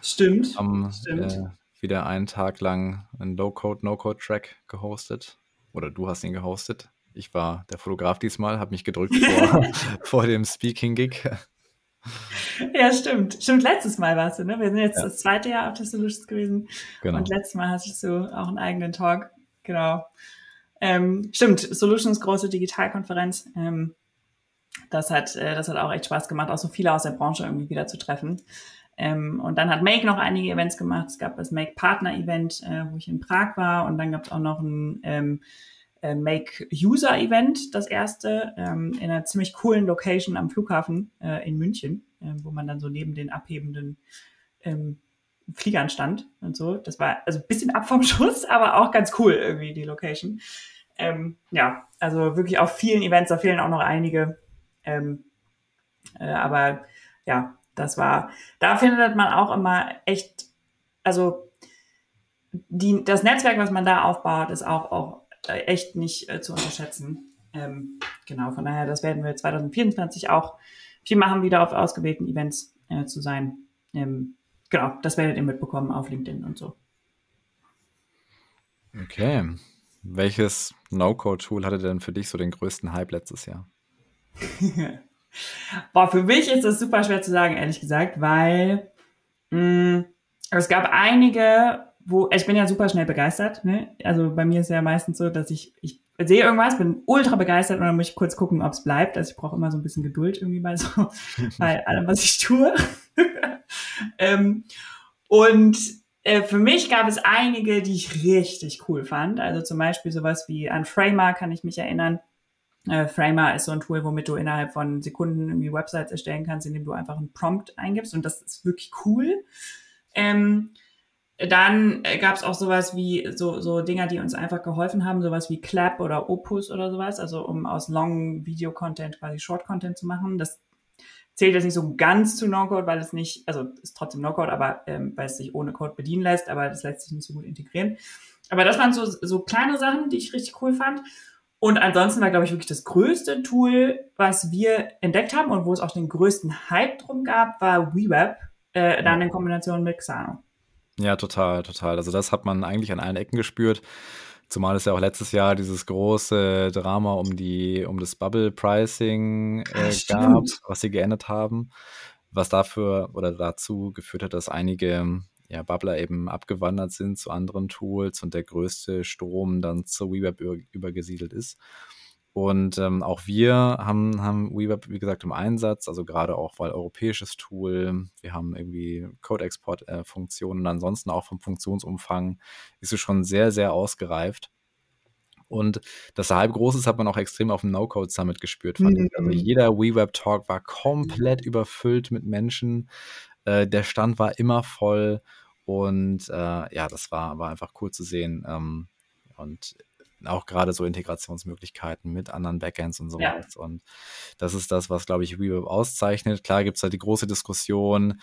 Stimmt. Haben stimmt. Äh, wieder einen Tag lang einen Low-Code, No-Code-Track gehostet. Oder du hast ihn gehostet. Ich war der Fotograf diesmal, habe mich gedrückt <laughs> vor, vor dem Speaking-Gig. Ja, stimmt. Stimmt, letztes Mal warst du, ne? Wir sind jetzt ja. das zweite Jahr auf der Solutions gewesen. Genau. Und letztes Mal hast du auch einen eigenen Talk. Genau. Ähm, stimmt, Solutions, große Digitalkonferenz. Ähm, das hat, äh, das hat auch echt Spaß gemacht, auch so viele aus der Branche irgendwie wieder zu treffen. Ähm, und dann hat Make noch einige Events gemacht. Es gab das Make Partner Event, äh, wo ich in Prag war. Und dann gab es auch noch ein ähm, äh, Make User Event, das erste, ähm, in einer ziemlich coolen Location am Flughafen äh, in München, äh, wo man dann so neben den abhebenden ähm, Fliegern stand und so. Das war also ein bisschen ab vom <laughs> Schuss, aber auch ganz cool irgendwie, die Location. Ähm, ja, also wirklich auf vielen Events, da fehlen auch noch einige. Ähm, äh, aber ja, das war, da findet man auch immer echt, also die, das Netzwerk, was man da aufbaut, ist auch, auch echt nicht äh, zu unterschätzen. Ähm, genau, von daher, das werden wir 2024 auch viel machen, wieder auf ausgewählten Events äh, zu sein. Ähm, genau, das werdet ihr mitbekommen auf LinkedIn und so. Okay. Welches No-Code-Tool hatte denn für dich so den größten Hype letztes Jahr? <laughs> Boah, für mich ist das super schwer zu sagen, ehrlich gesagt, weil mh, mm, es gab einige, wo ich bin ja super schnell begeistert. Ne? Also bei mir ist ja meistens so, dass ich, ich sehe irgendwas, bin ultra begeistert und dann muss ich kurz gucken, ob es bleibt. Also ich brauche immer so ein bisschen Geduld irgendwie bei so <laughs> bei allem, was ich tue. <laughs> ähm, und äh, für mich gab es einige, die ich richtig cool fand. Also zum Beispiel sowas wie an Framer kann ich mich erinnern. Äh, Framer ist so ein Tool, womit du innerhalb von Sekunden irgendwie Websites erstellen kannst, indem du einfach einen Prompt eingibst und das ist wirklich cool. Ähm, dann gab es auch sowas wie so, so Dinger, die uns einfach geholfen haben, sowas wie Clap oder Opus oder sowas, also um aus Long Video Content quasi Short Content zu machen. Das zählt jetzt nicht so ganz zu No-Code, weil es nicht, also ist trotzdem No-Code, aber ähm, weil es sich ohne Code bedienen lässt, aber das lässt sich nicht so gut integrieren. Aber das waren so, so kleine Sachen, die ich richtig cool fand. Und ansonsten war, glaube ich, wirklich das größte Tool, was wir entdeckt haben und wo es auch den größten Hype drum gab, war WeWeb, äh, dann in Kombination mit Xano. Ja, total, total. Also das hat man eigentlich an allen Ecken gespürt. Zumal es ja auch letztes Jahr dieses große Drama um die, um das Bubble Pricing äh, gab, was sie geändert haben, was dafür oder dazu geführt hat, dass einige ja, Bubbler eben abgewandert sind zu anderen Tools und der größte Strom dann zu WeWeb über, übergesiedelt ist. Und ähm, auch wir haben, haben WeWeb, wie gesagt, im Einsatz, also gerade auch, weil europäisches Tool, wir haben irgendwie Code-Export-Funktionen, äh, ansonsten auch vom Funktionsumfang ist es schon sehr, sehr ausgereift. Und groß ist, hat man auch extrem auf dem No-Code Summit gespürt, fand mhm. ich. Also mhm. jeder WeWeb Talk war komplett überfüllt mit Menschen. Äh, der Stand war immer voll und äh, ja, das war, war einfach cool zu sehen. Ähm, und auch gerade so Integrationsmöglichkeiten mit anderen Backends und sowas. Ja. Und das ist das, was, glaube ich, Reverb auszeichnet. Klar gibt es halt die große Diskussion,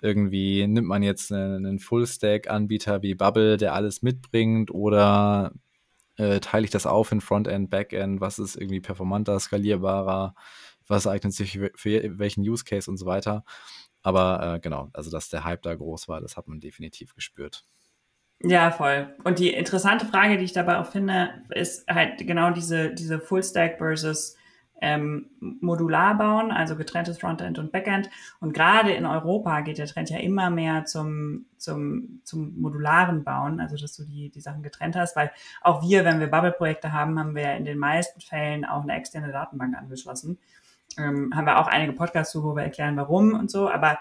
irgendwie nimmt man jetzt einen, einen Full-Stack-Anbieter wie Bubble, der alles mitbringt, oder äh, teile ich das auf in Frontend, Backend, was ist irgendwie performanter, skalierbarer, was eignet sich für, für welchen Use Case und so weiter. Aber äh, genau, also dass der Hype da groß war, das hat man definitiv gespürt. Ja, voll. Und die interessante Frage, die ich dabei auch finde, ist halt genau diese, diese Full-Stack versus ähm, modular bauen, also getrenntes Frontend und Backend. Und gerade in Europa geht der Trend ja immer mehr zum, zum, zum modularen Bauen, also dass du die, die Sachen getrennt hast, weil auch wir, wenn wir Bubble-Projekte haben, haben wir in den meisten Fällen auch eine externe Datenbank angeschlossen. Ähm, haben wir auch einige Podcasts zu, wo wir erklären, warum und so. Aber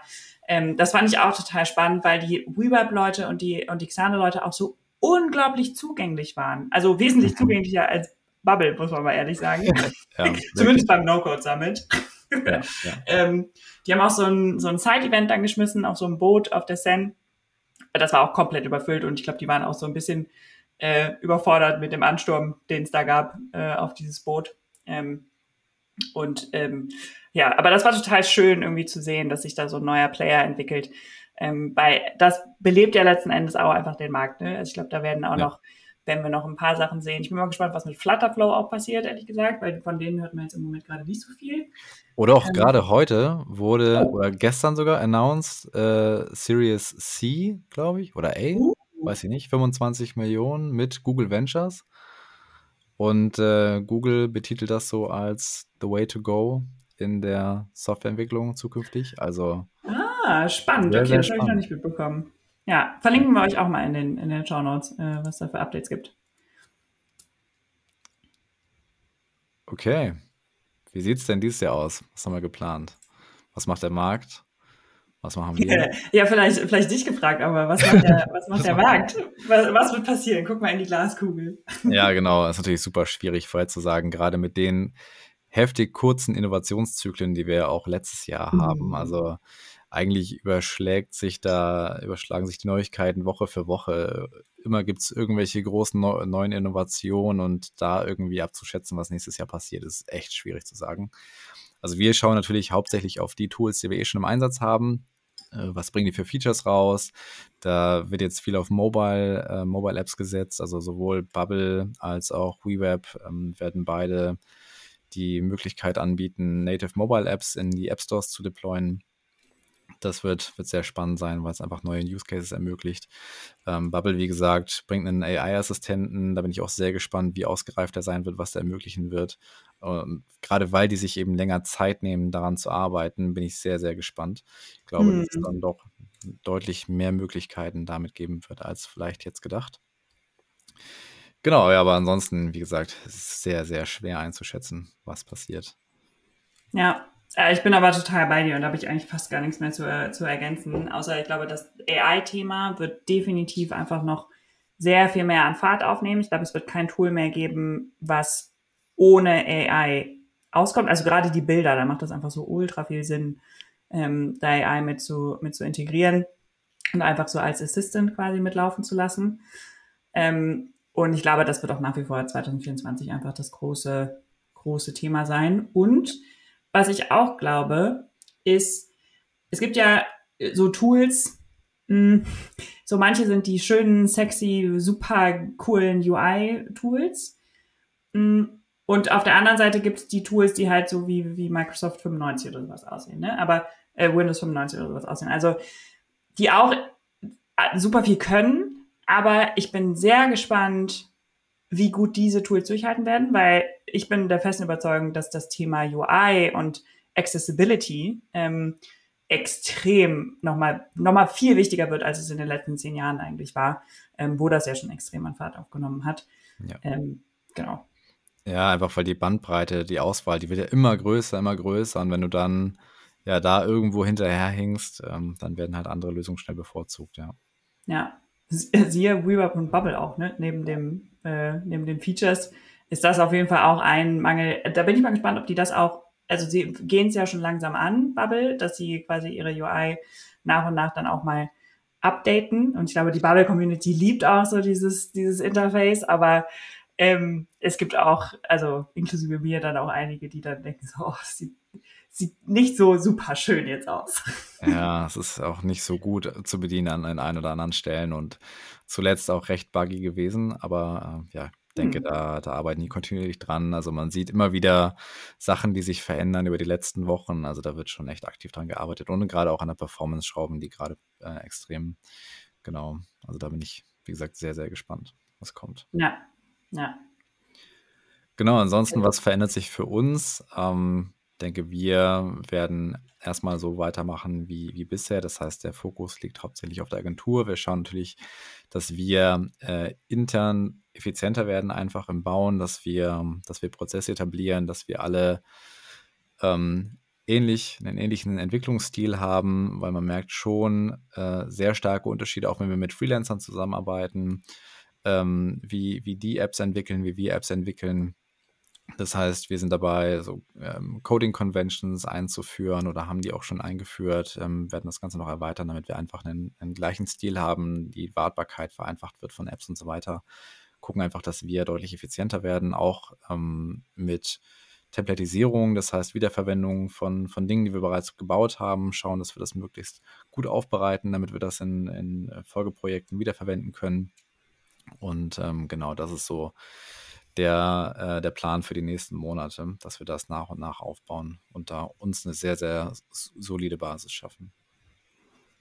ähm, das fand ich auch total spannend, weil die WeWeb-Leute und die, und die Xane-Leute auch so unglaublich zugänglich waren. Also wesentlich mhm. zugänglicher als Bubble, muss man mal ehrlich sagen. Ja, <laughs> Zumindest beim No-Code-Summit. Ja, ja. <laughs> ähm, die haben auch so ein, so ein Side-Event dann geschmissen, auf so einem Boot auf der Seine. das war auch komplett überfüllt und ich glaube, die waren auch so ein bisschen äh, überfordert mit dem Ansturm, den es da gab äh, auf dieses Boot. Ähm, und ähm, ja, aber das war total schön irgendwie zu sehen, dass sich da so ein neuer Player entwickelt. Ähm, weil das belebt ja letzten Endes auch einfach den Markt. Ne? Also ich glaube, da werden auch ja. noch, werden wir noch ein paar Sachen sehen. Ich bin mal gespannt, was mit Flutterflow auch passiert, ehrlich gesagt, weil von denen hört man jetzt im Moment gerade nicht so viel. Oder auch ähm, gerade heute wurde, oh. oder gestern sogar announced, äh, Series C, glaube ich, oder A, uh. weiß ich nicht, 25 Millionen mit Google Ventures. Und äh, Google betitelt das so als the way to go in der Softwareentwicklung zukünftig. Also ah, spannend. Sehr, okay, sehr das habe ich noch nicht mitbekommen. Ja, verlinken wir euch auch mal in den, in den Show Notes, äh, was da für Updates gibt. Okay. Wie sieht es denn dieses Jahr aus? Was haben wir geplant? Was macht der Markt? Was machen wir? <laughs> Ja, vielleicht, vielleicht dich gefragt, aber was macht der, was macht der Markt? Was, was, wird passieren? Guck mal in die Glaskugel. <laughs> Ja, genau. Das ist natürlich super schwierig vorherzusagen, gerade mit den heftig kurzen Innovationszyklen, die wir ja auch letztes Jahr mhm. haben. Also eigentlich überschlägt sich da, überschlagen sich die Neuigkeiten Woche für Woche. Immer gibt es irgendwelche großen neu, neuen Innovationen und da irgendwie abzuschätzen, was nächstes Jahr passiert, ist echt schwierig zu sagen. Also wir schauen natürlich hauptsächlich auf die Tools, die wir eh schon im Einsatz haben. Äh, was bringen die für Features raus? Da wird jetzt viel auf Mobile, äh, Mobile Apps gesetzt, also sowohl Bubble als auch WeWeb ähm, werden beide die Möglichkeit anbieten, Native Mobile Apps in die App Stores zu deployen. Das wird, wird sehr spannend sein, weil es einfach neue Use Cases ermöglicht. Ähm, Bubble, wie gesagt, bringt einen AI-Assistenten. Da bin ich auch sehr gespannt, wie ausgereift er sein wird, was er ermöglichen wird. Und gerade weil die sich eben länger Zeit nehmen, daran zu arbeiten, bin ich sehr, sehr gespannt. Ich glaube, hm. dass es dann doch deutlich mehr Möglichkeiten damit geben wird, als vielleicht jetzt gedacht. Genau, ja, aber ansonsten, wie gesagt, es ist sehr, sehr schwer einzuschätzen, was passiert. Ja, äh, ich bin aber total bei dir und da habe ich eigentlich fast gar nichts mehr zu, äh, zu ergänzen. Außer ich glaube, das AI-Thema wird definitiv einfach noch sehr viel mehr an Fahrt aufnehmen. Ich glaube, es wird kein Tool mehr geben, was ohne AI auskommt. Also gerade die Bilder, da macht das einfach so ultra viel Sinn, ähm, da AI mit zu, mit zu integrieren und einfach so als Assistant quasi mitlaufen zu lassen. Ähm, und ich glaube, das wird auch nach wie vor 2024 einfach das große, große Thema sein. Und was ich auch glaube, ist, es gibt ja so Tools, hm, so manche sind die schönen, sexy, super coolen UI-Tools. Und auf der anderen Seite gibt es die Tools, die halt so wie, wie Microsoft 95 oder sowas aussehen, ne? Aber äh, Windows 95 oder sowas aussehen. Also die auch äh, super viel können, aber ich bin sehr gespannt, wie gut diese Tools durchhalten werden, weil ich bin der festen Überzeugung, dass das Thema UI und Accessibility ähm, extrem nochmal noch mal viel wichtiger wird, als es in den letzten zehn Jahren eigentlich war, ähm, wo das ja schon extrem an Fahrt aufgenommen hat. Ja. Ähm, genau. Ja, einfach weil die Bandbreite, die Auswahl, die wird ja immer größer, immer größer. Und wenn du dann ja da irgendwo hinterherhängst, ähm, dann werden halt andere Lösungen schnell bevorzugt, ja. Ja, siehe WeWeb und Bubble auch, ne? Neben dem, äh, neben den Features ist das auf jeden Fall auch ein Mangel. Da bin ich mal gespannt, ob die das auch, also sie gehen es ja schon langsam an, Bubble, dass sie quasi ihre UI nach und nach dann auch mal updaten. Und ich glaube, die Bubble-Community liebt auch so dieses, dieses Interface, aber ähm, es gibt auch, also inklusive mir dann auch einige, die dann denken so, oh, sieht, sieht nicht so super schön jetzt aus. Ja, es ist auch nicht so gut zu bedienen an, an ein oder anderen Stellen und zuletzt auch recht buggy gewesen, aber äh, ja, ich denke, hm. da, da arbeiten die kontinuierlich dran. Also man sieht immer wieder Sachen, die sich verändern über die letzten Wochen. Also da wird schon echt aktiv dran gearbeitet und gerade auch an der Performance-Schrauben, die gerade äh, extrem, genau, also da bin ich, wie gesagt, sehr, sehr gespannt, was kommt. Ja, ja. Genau, ansonsten, was verändert sich für uns? Ähm, denke, wir werden erstmal so weitermachen wie, wie bisher. Das heißt, der Fokus liegt hauptsächlich auf der Agentur. Wir schauen natürlich, dass wir äh, intern effizienter werden, einfach im Bauen, dass wir, dass wir Prozesse etablieren, dass wir alle ähm, ähnlich, einen ähnlichen Entwicklungsstil haben, weil man merkt schon äh, sehr starke Unterschiede, auch wenn wir mit Freelancern zusammenarbeiten ähm, wie, wie die Apps entwickeln, wie wir Apps entwickeln. Das heißt, wir sind dabei, so ähm, Coding-Conventions einzuführen oder haben die auch schon eingeführt, ähm, werden das Ganze noch erweitern, damit wir einfach einen, einen, gleichen Stil haben, die Wartbarkeit vereinfacht wird von Apps und so weiter. Gucken einfach, dass wir deutlich effizienter werden, auch ähm, mit Templatisierung, das heißt Wiederverwendung von, von Dingen, die wir bereits gebaut haben, schauen, dass wir das möglichst gut aufbereiten, damit wir das in, in Folgeprojekten wiederverwenden können. Und ähm, genau, das ist so der, äh, der Plan für die nächsten Monate, dass wir das nach und nach aufbauen und da uns eine sehr, sehr solide Basis schaffen.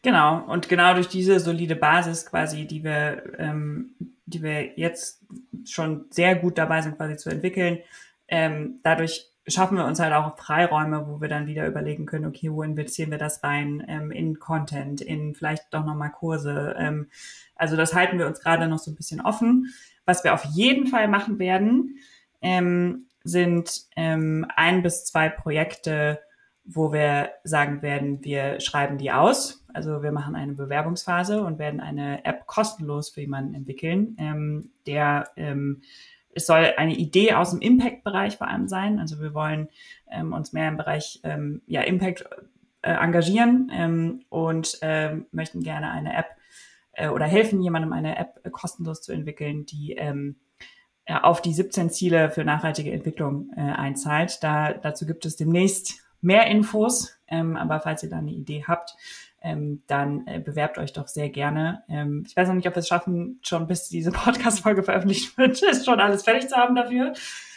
Genau, und genau durch diese solide Basis quasi, die wir, ähm, die wir jetzt schon sehr gut dabei sind, quasi zu entwickeln, ähm, dadurch schaffen wir uns halt auch Freiräume, wo wir dann wieder überlegen können, okay, wo investieren wir das rein, ähm, in Content, in vielleicht doch nochmal Kurse. Ähm, also das halten wir uns gerade noch so ein bisschen offen. Was wir auf jeden Fall machen werden, ähm, sind ähm, ein bis zwei Projekte, wo wir sagen werden, wir schreiben die aus. Also wir machen eine Bewerbungsphase und werden eine App kostenlos für jemanden entwickeln, ähm, der ähm, es soll eine Idee aus dem Impact-Bereich vor allem sein. Also wir wollen ähm, uns mehr im Bereich ähm, ja, Impact äh, engagieren ähm, und äh, möchten gerne eine App äh, oder helfen jemandem eine App äh, kostenlos zu entwickeln, die ähm, auf die 17 Ziele für nachhaltige Entwicklung äh, einzahlt. Da, dazu gibt es demnächst mehr Infos, ähm, aber falls ihr da eine Idee habt, ähm, dann äh, bewerbt euch doch sehr gerne. Ähm, ich weiß noch nicht, ob wir es schaffen, schon bis diese <laughs> Podcast-Folge veröffentlicht wird, ist schon alles fertig zu haben dafür.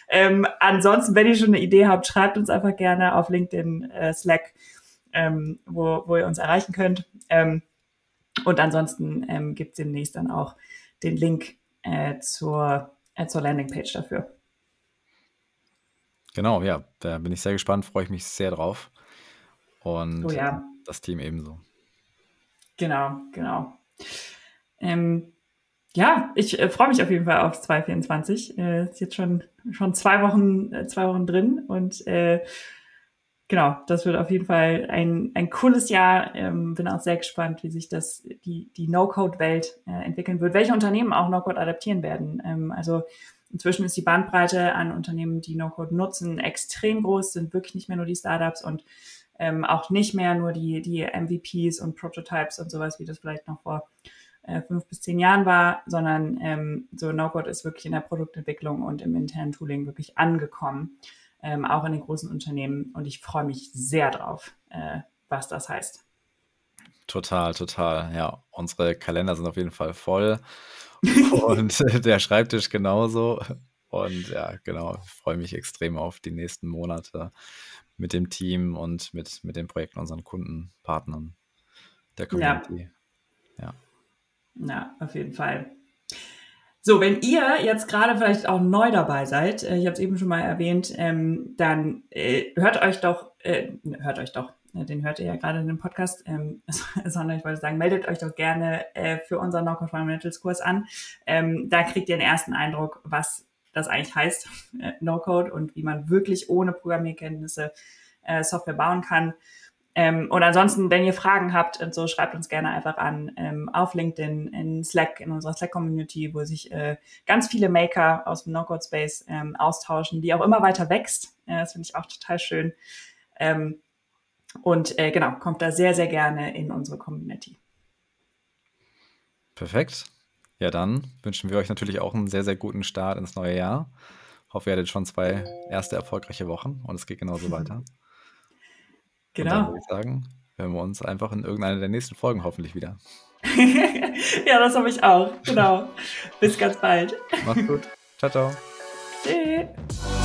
Ähm, ansonsten, wenn ihr schon eine Idee habt, schreibt uns einfach gerne auf LinkedIn, äh, Slack, ähm, wo, wo ihr uns erreichen könnt. Ähm, und ansonsten ähm, gibt es demnächst dann auch den Link äh, zur, äh, zur Landingpage dafür. Genau, ja, da bin ich sehr gespannt, freue ich mich sehr drauf. Und oh ja. das Team ebenso. Genau, genau. Ähm, ja, ich äh, freue mich auf jeden Fall auf 2024. Äh, ist jetzt schon, schon zwei Wochen, äh, zwei Wochen drin und äh, genau, das wird auf jeden Fall ein, ein cooles Jahr. Ähm, bin auch sehr gespannt, wie sich das, die, die No-Code-Welt äh, entwickeln wird, welche Unternehmen auch No-Code adaptieren werden. Ähm, also inzwischen ist die Bandbreite an Unternehmen, die No-Code nutzen, extrem groß, sind wirklich nicht mehr nur die Startups und ähm, auch nicht mehr nur die, die MVPs und Prototypes und sowas, wie das vielleicht noch vor äh, fünf bis zehn Jahren war, sondern ähm, so No-Code ist wirklich in der Produktentwicklung und im internen Tooling wirklich angekommen, ähm, auch in den großen Unternehmen. Und ich freue mich sehr drauf, äh, was das heißt. Total, total. Ja, unsere Kalender sind auf jeden Fall voll <laughs> und <laughs> der Schreibtisch genauso. Und ja, genau, ich freue mich extrem auf die nächsten Monate mit dem Team und mit, mit den Projekten, unseren Kunden, Partnern, der Community. Ja. ja. Ja, auf jeden Fall. So, wenn ihr jetzt gerade vielleicht auch neu dabei seid, äh, ich habe es eben schon mal erwähnt, ähm, dann äh, hört euch doch, äh, hört euch doch, äh, den hört ihr ja gerade in dem Podcast, ähm, <laughs> sondern ich wollte sagen, meldet euch doch gerne äh, für unseren Knockout Fundamentals Kurs an. Ähm, da kriegt ihr den ersten Eindruck, was das eigentlich heißt, <laughs> äh, No-Code und wie man wirklich ohne Programmierkenntnisse äh, Software bauen kann. Ähm, und ansonsten, wenn ihr Fragen habt und so, schreibt uns gerne einfach an ähm, auf LinkedIn, in Slack, in unserer Slack-Community, wo sich äh, ganz viele Maker aus dem No-Code-Space ähm, austauschen, die auch immer weiter wächst. Äh, das finde ich auch total schön. Ähm, und äh, genau, kommt da sehr, sehr gerne in unsere Community. Perfekt. Ja, dann wünschen wir euch natürlich auch einen sehr, sehr guten Start ins neue Jahr. Hoffe, ihr hattet schon zwei erste erfolgreiche Wochen und es geht genauso weiter. Genau. <laughs> Und dann würde ich sagen, hören wir uns einfach in irgendeiner der nächsten Folgen hoffentlich wieder. <laughs> ja, das habe ich auch. Genau. <laughs> Bis ganz bald. Macht's gut. Ciao, ciao. Tschüss.